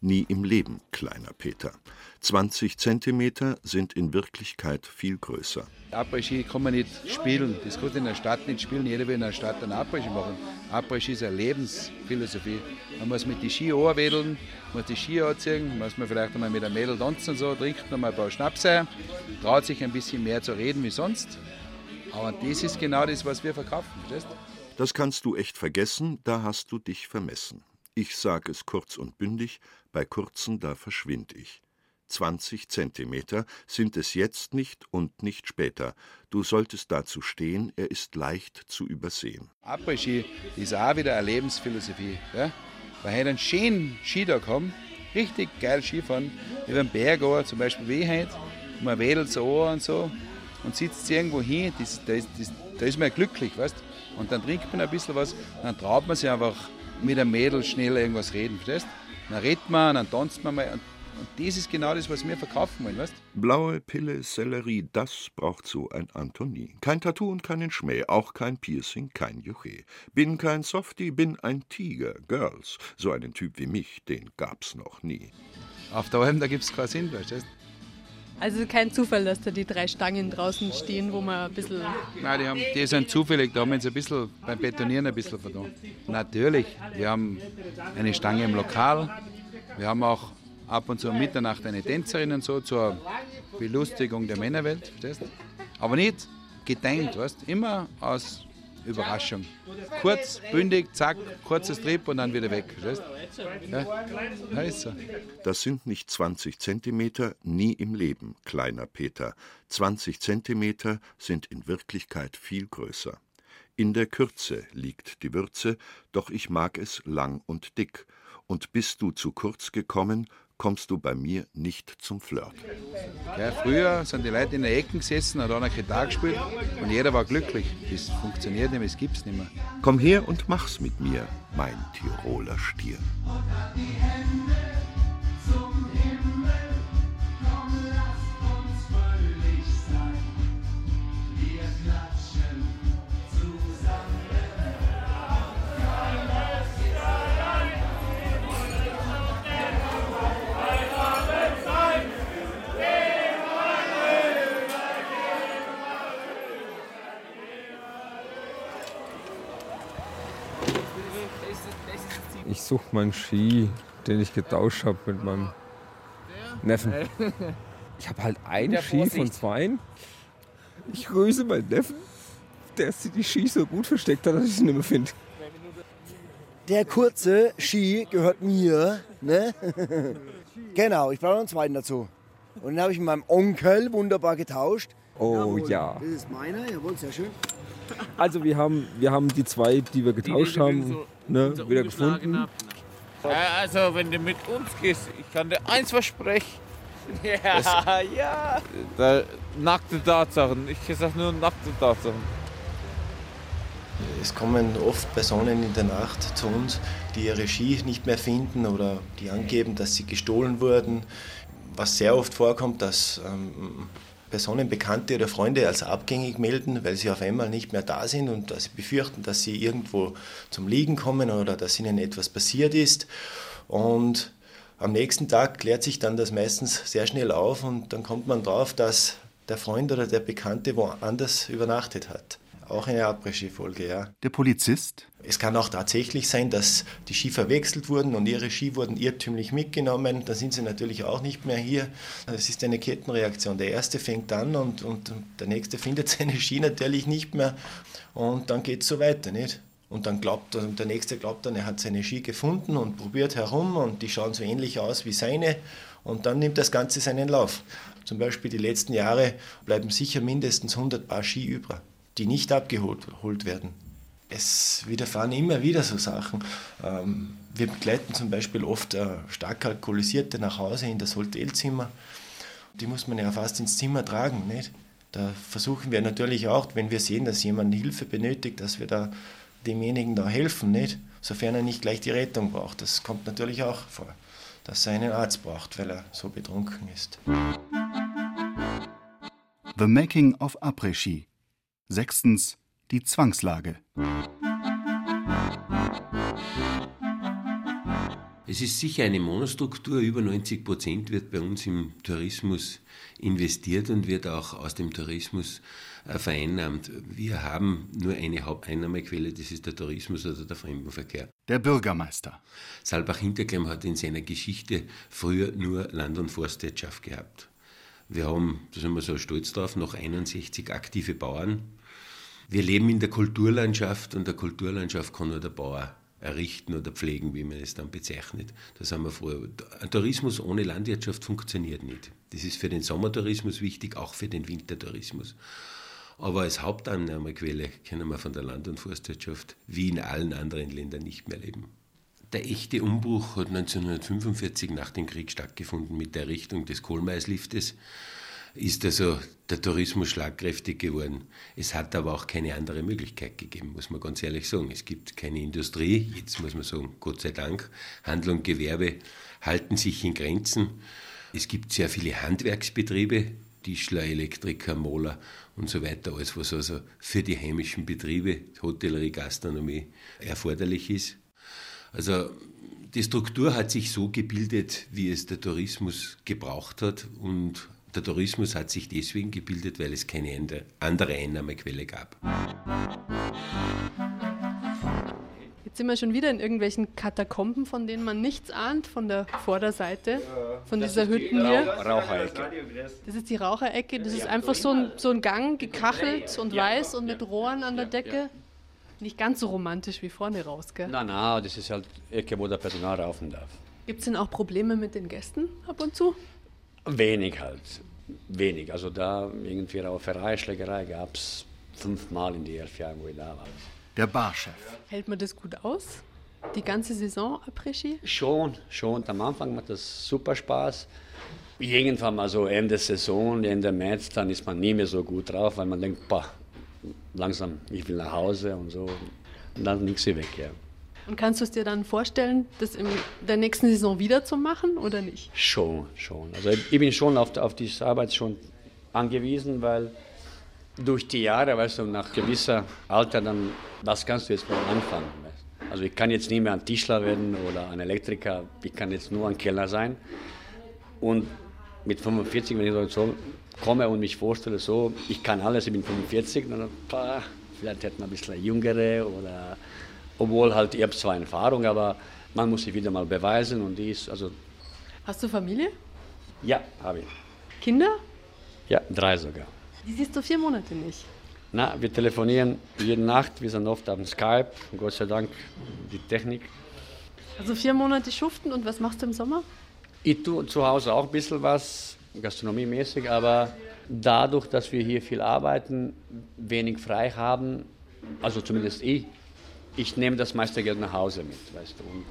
Nie im Leben, kleiner Peter. 20 cm sind in Wirklichkeit viel größer. Après-Ski kann man nicht spielen. Das kann in der Stadt nicht spielen. Jeder will in der Stadt einen Après-Ski machen. Après-Ski ist eine Lebensphilosophie. Man muss mit den Ski anwedeln, muss die Ski anziehen, muss man vielleicht einmal mit einem Mädel tanzen so, trinkt noch mal ein paar Schnapse, traut sich ein bisschen mehr zu reden wie sonst. Aber das ist genau das, was wir verkaufen. Verstehst? Das kannst du echt vergessen, da hast du dich vermessen. Ich sag es kurz und bündig, bei kurzen da verschwind ich. 20 Zentimeter sind es jetzt nicht und nicht später. Du solltest dazu stehen, er ist leicht zu übersehen. Après-Ski ist auch wieder eine Lebensphilosophie. Ja? Weil wir einen schönen Skitag haben, richtig geil Skifahren, über den Berg an, zum Beispiel wie heute, man wedelt so an und so und sitzt irgendwo hin, das, das, das, da ist man glücklich, weißt Und dann trinkt man ein bisschen was, dann traut man sich einfach mit einem Mädel schnell irgendwas reden, verstehst Dann redet man, dann tanzt man mal und und das ist genau das, was wir verkaufen wollen, weißt Blaue Pille, Sellerie, das braucht so ein Antonie. Kein Tattoo und keinen Schmäh, auch kein Piercing, kein Juche. Bin kein Softie, bin ein Tiger, Girls. So einen Typ wie mich, den gab's noch nie. Auf der Alm, da gibt's keinen Sinn, verstehst Also kein Zufall, dass da die drei Stangen draußen stehen, wo man ein bisschen... Nein, die, haben, die sind zufällig, da haben wir uns ein bisschen beim Betonieren ein bisschen verdammt. Natürlich, wir haben eine Stange im Lokal, wir haben auch ab und zu um Mitternacht eine Tänzerin und so zur Belustigung der Männerwelt, verstehst? Aber nicht gedeiht, weißt? Immer aus Überraschung. Kurz, bündig, zack, kurzes Trip und dann wieder weg? Ja. Das sind nicht 20 Zentimeter, nie im Leben, kleiner Peter. 20 Zentimeter sind in Wirklichkeit viel größer. In der Kürze liegt die Würze, doch ich mag es lang und dick. Und bist du zu kurz gekommen, kommst du bei mir nicht zum Flirt. Ja, früher sind die Leute in der Ecke gesessen, hat einer Gitarre gespielt und jeder war glücklich. Das funktioniert nicht mehr, das gibt's nicht mehr. Komm her und mach's mit mir, mein Tiroler Stier. Suche meinen Ski, den ich getauscht habe mit meinem Neffen. Ich habe halt einen Der Ski von zweien. Ich grüße meinen Neffen, der sich die Ski so gut versteckt hat, dass ich ihn nicht mehr finde. Der kurze Ski gehört mir. Ne? [laughs] genau, ich brauche noch einen zweiten dazu. Und den habe ich mit meinem Onkel wunderbar getauscht. Oh ja. Das ist meiner, jawohl, sehr schön. Also wir haben, wir haben die zwei, die wir getauscht haben, ne, wieder gefunden. Ja, also, wenn du mit uns gehst, ich kann dir eins versprechen. [laughs] Ja, ja. Da, nackte Tatsachen. Ich sag nur nackte Tatsachen. Es kommen oft Personen in der Nacht zu uns, die ihre Ski nicht mehr finden oder die angeben, dass sie gestohlen wurden. Was sehr oft vorkommt, dass ähm, Personen, Bekannte oder Freunde als abgängig melden, weil sie auf einmal nicht mehr da sind und dass sie befürchten, dass sie irgendwo zum Liegen kommen oder dass ihnen etwas passiert ist. Und am nächsten Tag klärt sich dann das meistens sehr schnell auf und dann kommt man drauf, dass der Freund oder der Bekannte woanders übernachtet hat. Auch eine Après-Ski-Folge, ja. Der Polizist? Es kann auch tatsächlich sein, dass die Ski verwechselt wurden und ihre Ski wurden irrtümlich mitgenommen. Dann sind sie natürlich auch nicht mehr hier. Es ist eine Kettenreaktion. Der erste fängt an und, und der nächste findet [laughs] seine Ski natürlich nicht mehr. Und dann geht es so weiter, nicht? Und dann glaubt er- der nächste glaubt dann, er hat seine Ski gefunden und probiert herum und die schauen so ähnlich aus wie seine. Und dann nimmt das Ganze seinen Lauf. Zum Beispiel die letzten Jahre bleiben sicher mindestens 100 Paar Ski über, die nicht abgeholt geholt werden. Es widerfahren immer wieder so Sachen. Ähm, Wir begleiten zum Beispiel oft äh, stark Alkoholisierte nach Hause in das Hotelzimmer. Die muss man ja fast ins Zimmer tragen. Nicht? Da versuchen wir natürlich auch, wenn wir sehen, dass jemand Hilfe benötigt, dass wir da demjenigen da helfen, nicht? sofern er nicht gleich die Rettung braucht. Das kommt natürlich auch vor, dass er einen Arzt braucht, weil er so betrunken ist. The Making of Après-Ski. Sechstens. Die Zwangslage. Es ist sicher eine Monostruktur. Über 90 Prozent wird bei uns im Tourismus investiert und wird auch aus dem Tourismus äh, vereinnahmt. Wir haben nur eine Haupteinnahmequelle, das ist der Tourismus oder der Fremdenverkehr. Der Bürgermeister. Saalbach-Hinterklemm hat in seiner Geschichte früher nur Land- und Forstwirtschaft gehabt. Wir haben, da sind wir so stolz drauf, noch 61 aktive Bauern. Wir leben in der Kulturlandschaft und der Kulturlandschaft kann nur der Bauer errichten oder pflegen, wie man es dann bezeichnet. Das haben wir vorher. Ein Tourismus ohne Landwirtschaft funktioniert nicht. Das ist für den Sommertourismus wichtig, auch für den Wintertourismus. Aber als Hauptannahmequelle können wir von der Land- und Forstwirtschaft wie in allen anderen Ländern nicht mehr leben. Der echte Umbruch hat 1945 nach dem Krieg stattgefunden mit der Errichtung des Kohlmeisliftes. Ist also der Tourismus schlagkräftig geworden. Es hat aber auch keine andere Möglichkeit gegeben, muss man ganz ehrlich sagen. Es gibt keine Industrie, jetzt muss man sagen, Gott sei Dank. Handel und Gewerbe halten sich in Grenzen. Es gibt sehr viele Handwerksbetriebe, Tischler, Elektriker, Maler und so weiter, alles was also für die heimischen Betriebe, Hotellerie, Gastronomie erforderlich ist. Also die Struktur hat sich so gebildet, wie es der Tourismus gebraucht hat und der Tourismus hat sich deswegen gebildet, weil es keine ande- andere Einnahmequelle gab. Jetzt sind wir schon wieder in irgendwelchen Katakomben, von denen man nichts ahnt, von der Vorderseite, von dieser Hütten hier. Raucherecke. Das ist die Raucherecke, das ist einfach so ein, so ein Gang, gekachelt und weiß und mit Rohren an der Decke. Nicht ganz so romantisch wie vorne raus, gell? Nein, nein, das ist halt Ecke, wo der Personal raufen darf. Gibt es denn auch Probleme mit den Gästen ab und zu? Wenig halt. Wenig. Also da irgendwie Rauferei, Schlägerei gab es fünfmal in die elf Jahren, wo ich da war. Der Barchef. Hält man das gut aus? Die ganze Saison Après-Ski? Schon, schon. Am Anfang macht das super Spaß. Irgendwann mal so Ende Saison, Ende März, dann ist man nie mehr so gut drauf, weil man denkt, boah, langsam, ich will nach Hause und so. Und dann nichts weg, ja. Und kannst du es dir dann vorstellen, das in der nächsten Saison wieder zu machen oder nicht? Schon, schon. Also ich bin schon auf, auf diese Arbeit schon angewiesen, weil durch die Jahre, weißt du, nach gewisser Alter, dann, was kannst du jetzt mal anfangen? Weißt? Also ich kann jetzt nicht mehr ein Tischler werden oder ein Elektriker, ich kann jetzt nur ein Kellner sein. Und mit 45, wenn ich so komme und mich vorstelle, so, ich kann alles, ich bin 45, dann, pah, vielleicht hätte man ein bisschen jüngere oder, obwohl halt, ich habe zwar Erfahrung, aber man muss sich wieder mal beweisen und dies, also Hast du Familie? ja, habe ich. Kinder? Ja, drei sogar. Die siehst du vier Monate nicht. Na, wir telefonieren jede Nacht, wir sind oft auf Skype, Gott sei Dank die Technik. Also vier Monate schuften und was machst du im Sommer? Ich tue zu Hause auch ein bisschen was, gastronomiemäßig, aber dadurch, dass wir hier viel arbeiten, wenig frei haben, also zumindest ich, ich nehme das meiste Geld nach Hause mit, weißt du. Und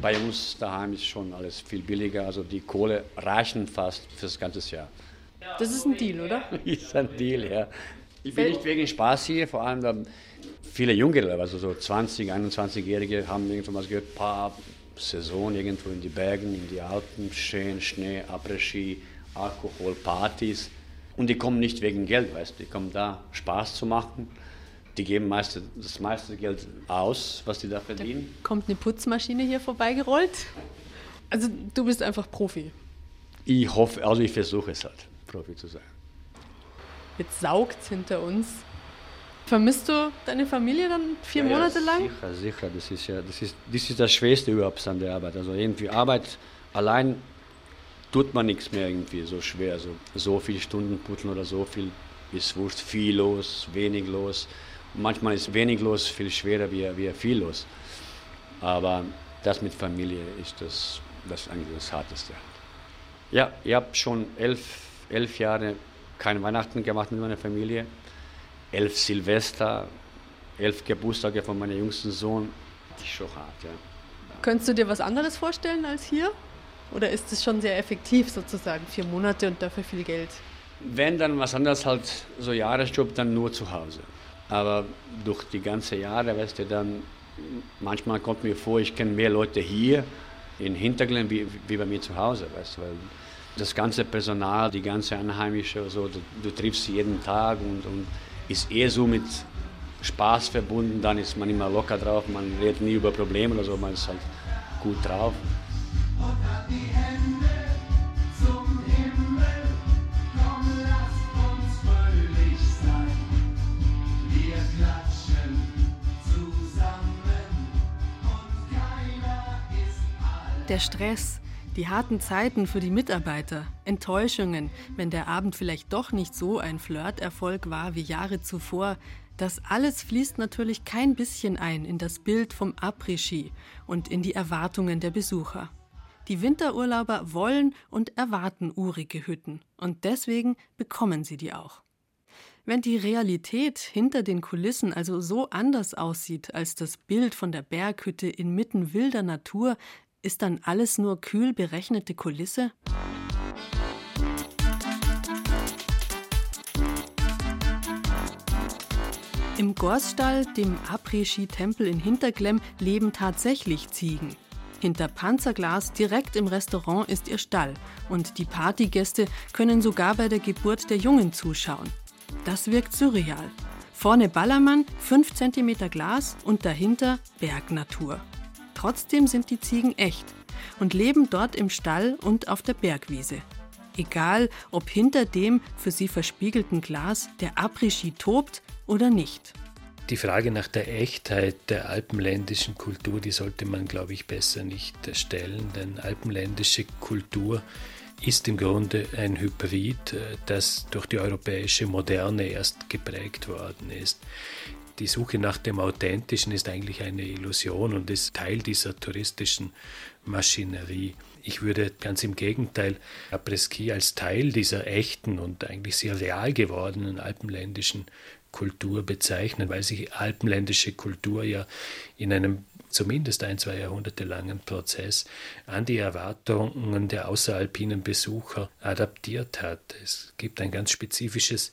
bei uns daheim ist schon alles viel billiger, also die Kohle reichen fast fürs ganze Jahr. Das ist ein Deal, oder? [laughs] ist ein Deal, ja. Ich bin nicht wegen Spaß hier, vor allem da viele Jüngere, also so 20, 21-Jährige haben irgendwann mal gehört, paar Saison irgendwo in die Bergen, in die Alpen, schön Schnee, Après-Ski, Alkohol, Partys. Und die kommen nicht wegen Geld, weißt du, die kommen da Spaß zu machen. Die geben meiste, das meiste Geld aus, was die da verdienen. Kommt eine Putzmaschine hier vorbeigerollt? Also du bist einfach Profi. Ich hoffe, also ich versuche es halt, Profi zu sein. Jetzt saugt's hinter uns. Vermisst du deine Familie dann vier Ja, ja, Monate lang? Sicher, sicher. Das ist ja das ist, das, ist das Schwerste überhaupt an der Arbeit. Also irgendwie Arbeit allein tut man nichts mehr irgendwie so schwer. So, so viele Stunden putzeln oder so viel ist wurscht. Viel los, wenig los. Manchmal ist wenig los viel schwerer wie, wie viel los. Aber das mit Familie ist das, das eigentlich das Harteste. Ja, ich habe schon elf, elf Jahre kein Weihnachten gemacht mit meiner Familie. Elf Silvester, elf Geburtstage von meinem jüngsten Sohn. Das ist schon hart, ja. Könntest du dir was anderes vorstellen als hier? Oder ist es schon sehr effektiv sozusagen? Vier Monate und dafür viel Geld. Wenn dann was anderes halt so Jahresjob, dann nur zu Hause. Aber durch die ganze Jahre, weißt du, dann manchmal kommt mir vor, ich kenne mehr Leute hier in Hinterglen wie, wie bei mir zu Hause, weißt du, weil das ganze Personal, die ganze Einheimische, so, du, du triffst sie jeden Tag und, und ist eher so mit Spaß verbunden, dann ist man immer locker drauf, man redet nie über Probleme oder so, man ist halt gut drauf. Der Stress, die harten Zeiten für die Mitarbeiter, Enttäuschungen, wenn der Abend vielleicht doch nicht so ein Flirterfolg war wie Jahre zuvor, das alles fließt natürlich kein bisschen ein in das Bild vom Après-Ski und in die Erwartungen der Besucher. Die Winterurlauber wollen und erwarten urige Hütten und deswegen bekommen sie die auch. Wenn die Realität hinter den Kulissen also so anders aussieht als das Bild von der Berghütte inmitten wilder Natur, ist dann alles nur kühl berechnete Kulisse? Im Gorsstall, dem Après-Ski-Tempel in Hinterglemm, leben tatsächlich Ziegen. Hinter Panzerglas direkt im Restaurant ist ihr Stall und die Partygäste können sogar bei der Geburt der Jungen zuschauen. Das wirkt surreal. Vorne Ballermann, 5 cm Glas und dahinter Bergnatur. Trotzdem sind die Ziegen echt und leben dort im Stall und auf der Bergwiese. Egal, ob hinter dem für sie verspiegelten Glas der Après-Ski tobt oder nicht. Die Frage nach der Echtheit der alpenländischen Kultur, die sollte man, glaube ich, besser nicht stellen, denn alpenländische Kultur ist im Grunde ein Hybrid, äh, das durch die europäische Moderne erst geprägt worden ist. Die Suche nach dem Authentischen ist eigentlich eine Illusion und ist Teil dieser touristischen Maschinerie. Ich würde ganz im Gegenteil Après-Ski als Teil dieser echten und eigentlich sehr real gewordenen alpenländischen Kultur bezeichnen, weil sich alpenländische Kultur ja in einem zumindest ein, zwei Jahrhunderte langen Prozess an die Erwartungen der außeralpinen Besucher adaptiert hat. Es gibt ein ganz spezifisches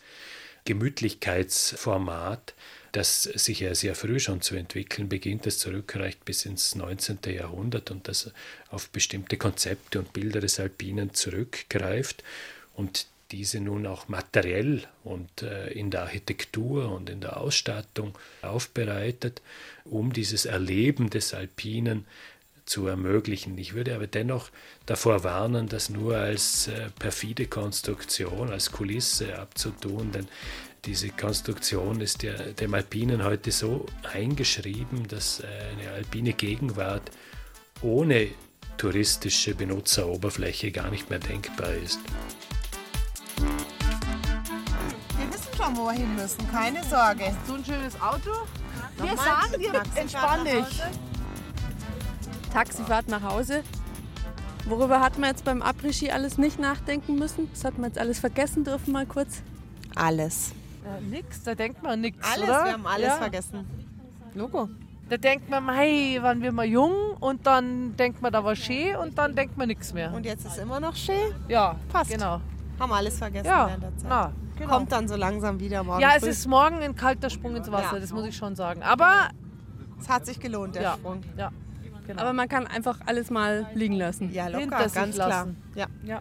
Gemütlichkeitsformat, das sich ja sehr früh schon zu entwickeln beginnt, das zurückreicht bis ins 19. Jahrhundert und das auf bestimmte Konzepte und Bilder des Alpinen zurückgreift und diese nun auch materiell und äh, in der Architektur und in der Ausstattung aufbereitet, um dieses Erleben des Alpinen zu ermöglichen. Ich würde aber dennoch davor warnen, das nur als äh, perfide Konstruktion, als Kulisse abzutun, denn diese Konstruktion ist ja dem Alpinen heute so eingeschrieben, dass eine alpine Gegenwart ohne touristische Benutzeroberfläche gar nicht mehr denkbar ist. Wir wissen schon, wo wir hin müssen, keine Sorge. So ein schönes Auto. Wir Nochmal? sagen dir, Taxifahrt entspann nach dich. Hause? Taxifahrt nach Hause. Worüber hat man jetzt beim Après-Ski alles nicht nachdenken müssen? Das hat man jetzt alles vergessen dürfen, mal kurz. Alles. Ja, nix, da denkt man nix, Alles, oder? wir haben alles Ja. vergessen. Logo. Da denkt man, hey, waren wir mal jung und dann denkt man, da war schön und dann denkt man nichts mehr. Und jetzt ist immer noch schön? Ja, Passt. genau. Haben alles vergessen Ja, während der Zeit. na, genau. Kommt dann so langsam wieder morgen Ja, es früh. ist morgen ein kalter Sprung ins Wasser, Ja. das muss ich schon sagen. Aber es hat sich gelohnt, der ja, Sprung. Ja, genau. Aber man kann einfach alles mal liegen lassen. Ja, locker, Hinter ganz klar. Ja. Ja.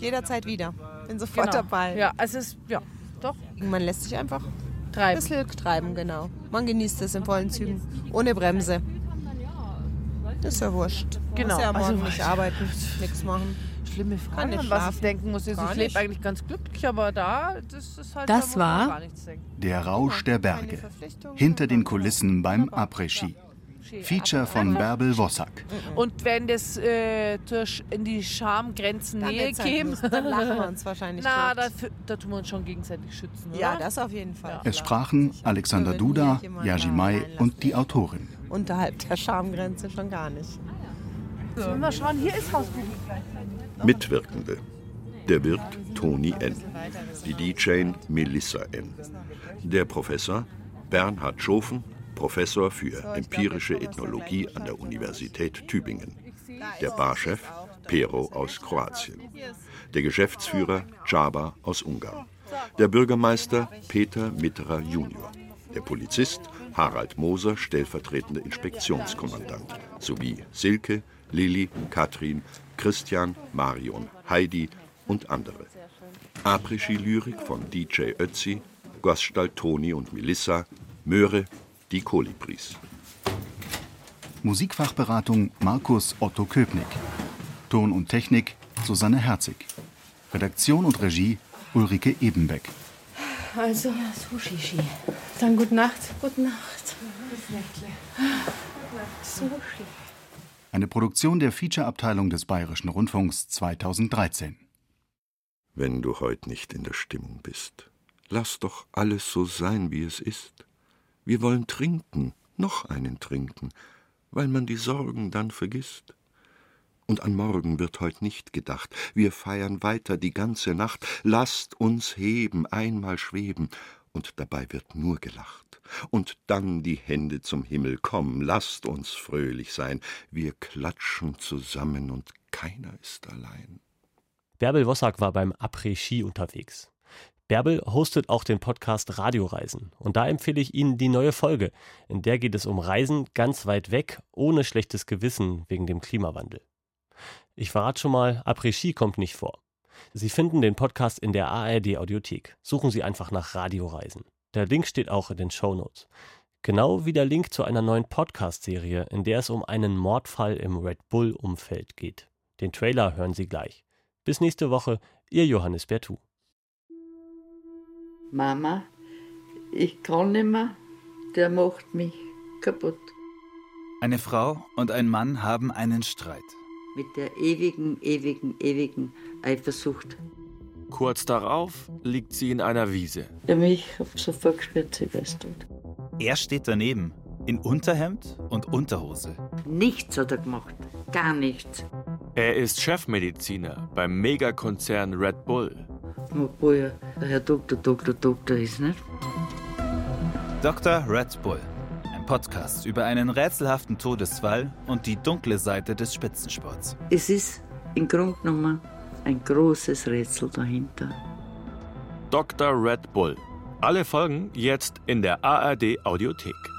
Jederzeit wieder. Bin sofort Genau. dabei. Ja, es ist, ja, doch. Man lässt sich einfach treiben. ein bisschen treiben, genau. Man genießt es in vollen Zügen. Ohne Bremse. Ist ja wurscht. Genau. Muss ja morgen Also, nicht [laughs] arbeiten, nichts machen. Schlimme Kann Frage, nicht an was ich denken muss. Also ich lebe eigentlich ganz glücklich, aber da, das ist halt... Das da war. Der Rausch der Berge. Hinter den Kulissen beim Après-Ski. Feature von Bärbel Wossack. Und wenn das äh, in die Schamgrenzen Dann Nähe wird's halt käme, lustig. Dann lachen wir uns wahrscheinlich [laughs] Na, da, da tun wir uns schon gegenseitig schützen, oder? Ja, das auf jeden Fall. Es sprachen Alexander Duda, Yajimai und die Autorin. Unterhalb der Schamgrenze schon gar nicht. So. Mal schauen, hier ist Hausbuch. Mitwirkende. Der Wirt Toni N. Die DJ Melissa N. Der Professor Bernhard Schofen, Professor für empirische Ethnologie an der Universität Tübingen. Der Barchef Pero aus Kroatien. Der Geschäftsführer Csaba aus Ungarn. Der Bürgermeister Peter Mitterer Junior. Der Polizist Harald Moser, stellvertretender Inspektionskommandant. Sowie Silke, Lilli, Katrin, Christian, Marion, Heidi und andere. Après-Ski-Lyrik von DJ Ötzi, Gostall Toni und Melissa, Möhre, die Kolibris. Musikfachberatung Markus Otto Köpnick. Ton und Technik Susanne Herzig. Redaktion und Regie Ulrike Ebenbeck. Also, ja, Sushi. Ski. Dann gute Nacht. Gute Nacht. Sushi. Eine Produktion der Feature-Abteilung des Bayerischen Rundfunks 2013. Wenn du heute nicht in der Stimmung bist, lass doch alles so sein, wie es ist. Wir wollen trinken, noch einen trinken, weil man die Sorgen dann vergisst. Und an morgen wird heut nicht gedacht. Wir feiern weiter die ganze Nacht. Lasst uns heben, einmal schweben. Und dabei wird nur gelacht. Und dann die Hände zum Himmel. Komm, lasst uns fröhlich sein. Wir klatschen zusammen und keiner ist allein. Bärbel Wossack war beim Après-Ski unterwegs. Bärbel hostet auch den Podcast Radioreisen. Und da empfehle ich Ihnen die neue Folge. In der geht es um Reisen ganz weit weg, ohne schlechtes Gewissen wegen dem Klimawandel. Ich verrate schon mal, Après-Ski kommt nicht vor. Sie finden den Podcast in der ARD Audiothek. Suchen Sie einfach nach Radioreisen. Der Link steht auch in den Shownotes. Genau wie der Link zu einer neuen Podcast-Serie, in der es um einen Mordfall im Red Bull-Umfeld geht. Den Trailer hören Sie gleich. Bis nächste Woche, Ihr Johannes Bertou. Mama, ich kann nicht mehr, der macht mich kaputt. Eine Frau und ein Mann haben einen Streit. Mit der ewigen, ewigen, ewigen Eifersucht. Kurz darauf liegt sie in einer Wiese. Der mich sofort gespürt, sie weiß tot. Er steht daneben, in Unterhemd und Unterhose. Nichts hat er gemacht. Gar nichts. Er ist Chefmediziner beim Megakonzern Red Bull. Obwohl er der Herr Doktor, Doktor, Doktor ist, nicht? Dr. Red Bull. Ein Podcast über einen rätselhaften Todesfall und die dunkle Seite des Spitzensports. Es ist im Grunde genommen ein großes Rätsel dahinter. Dr. Red Bull. Alle Folgen jetzt in der ARD Audiothek.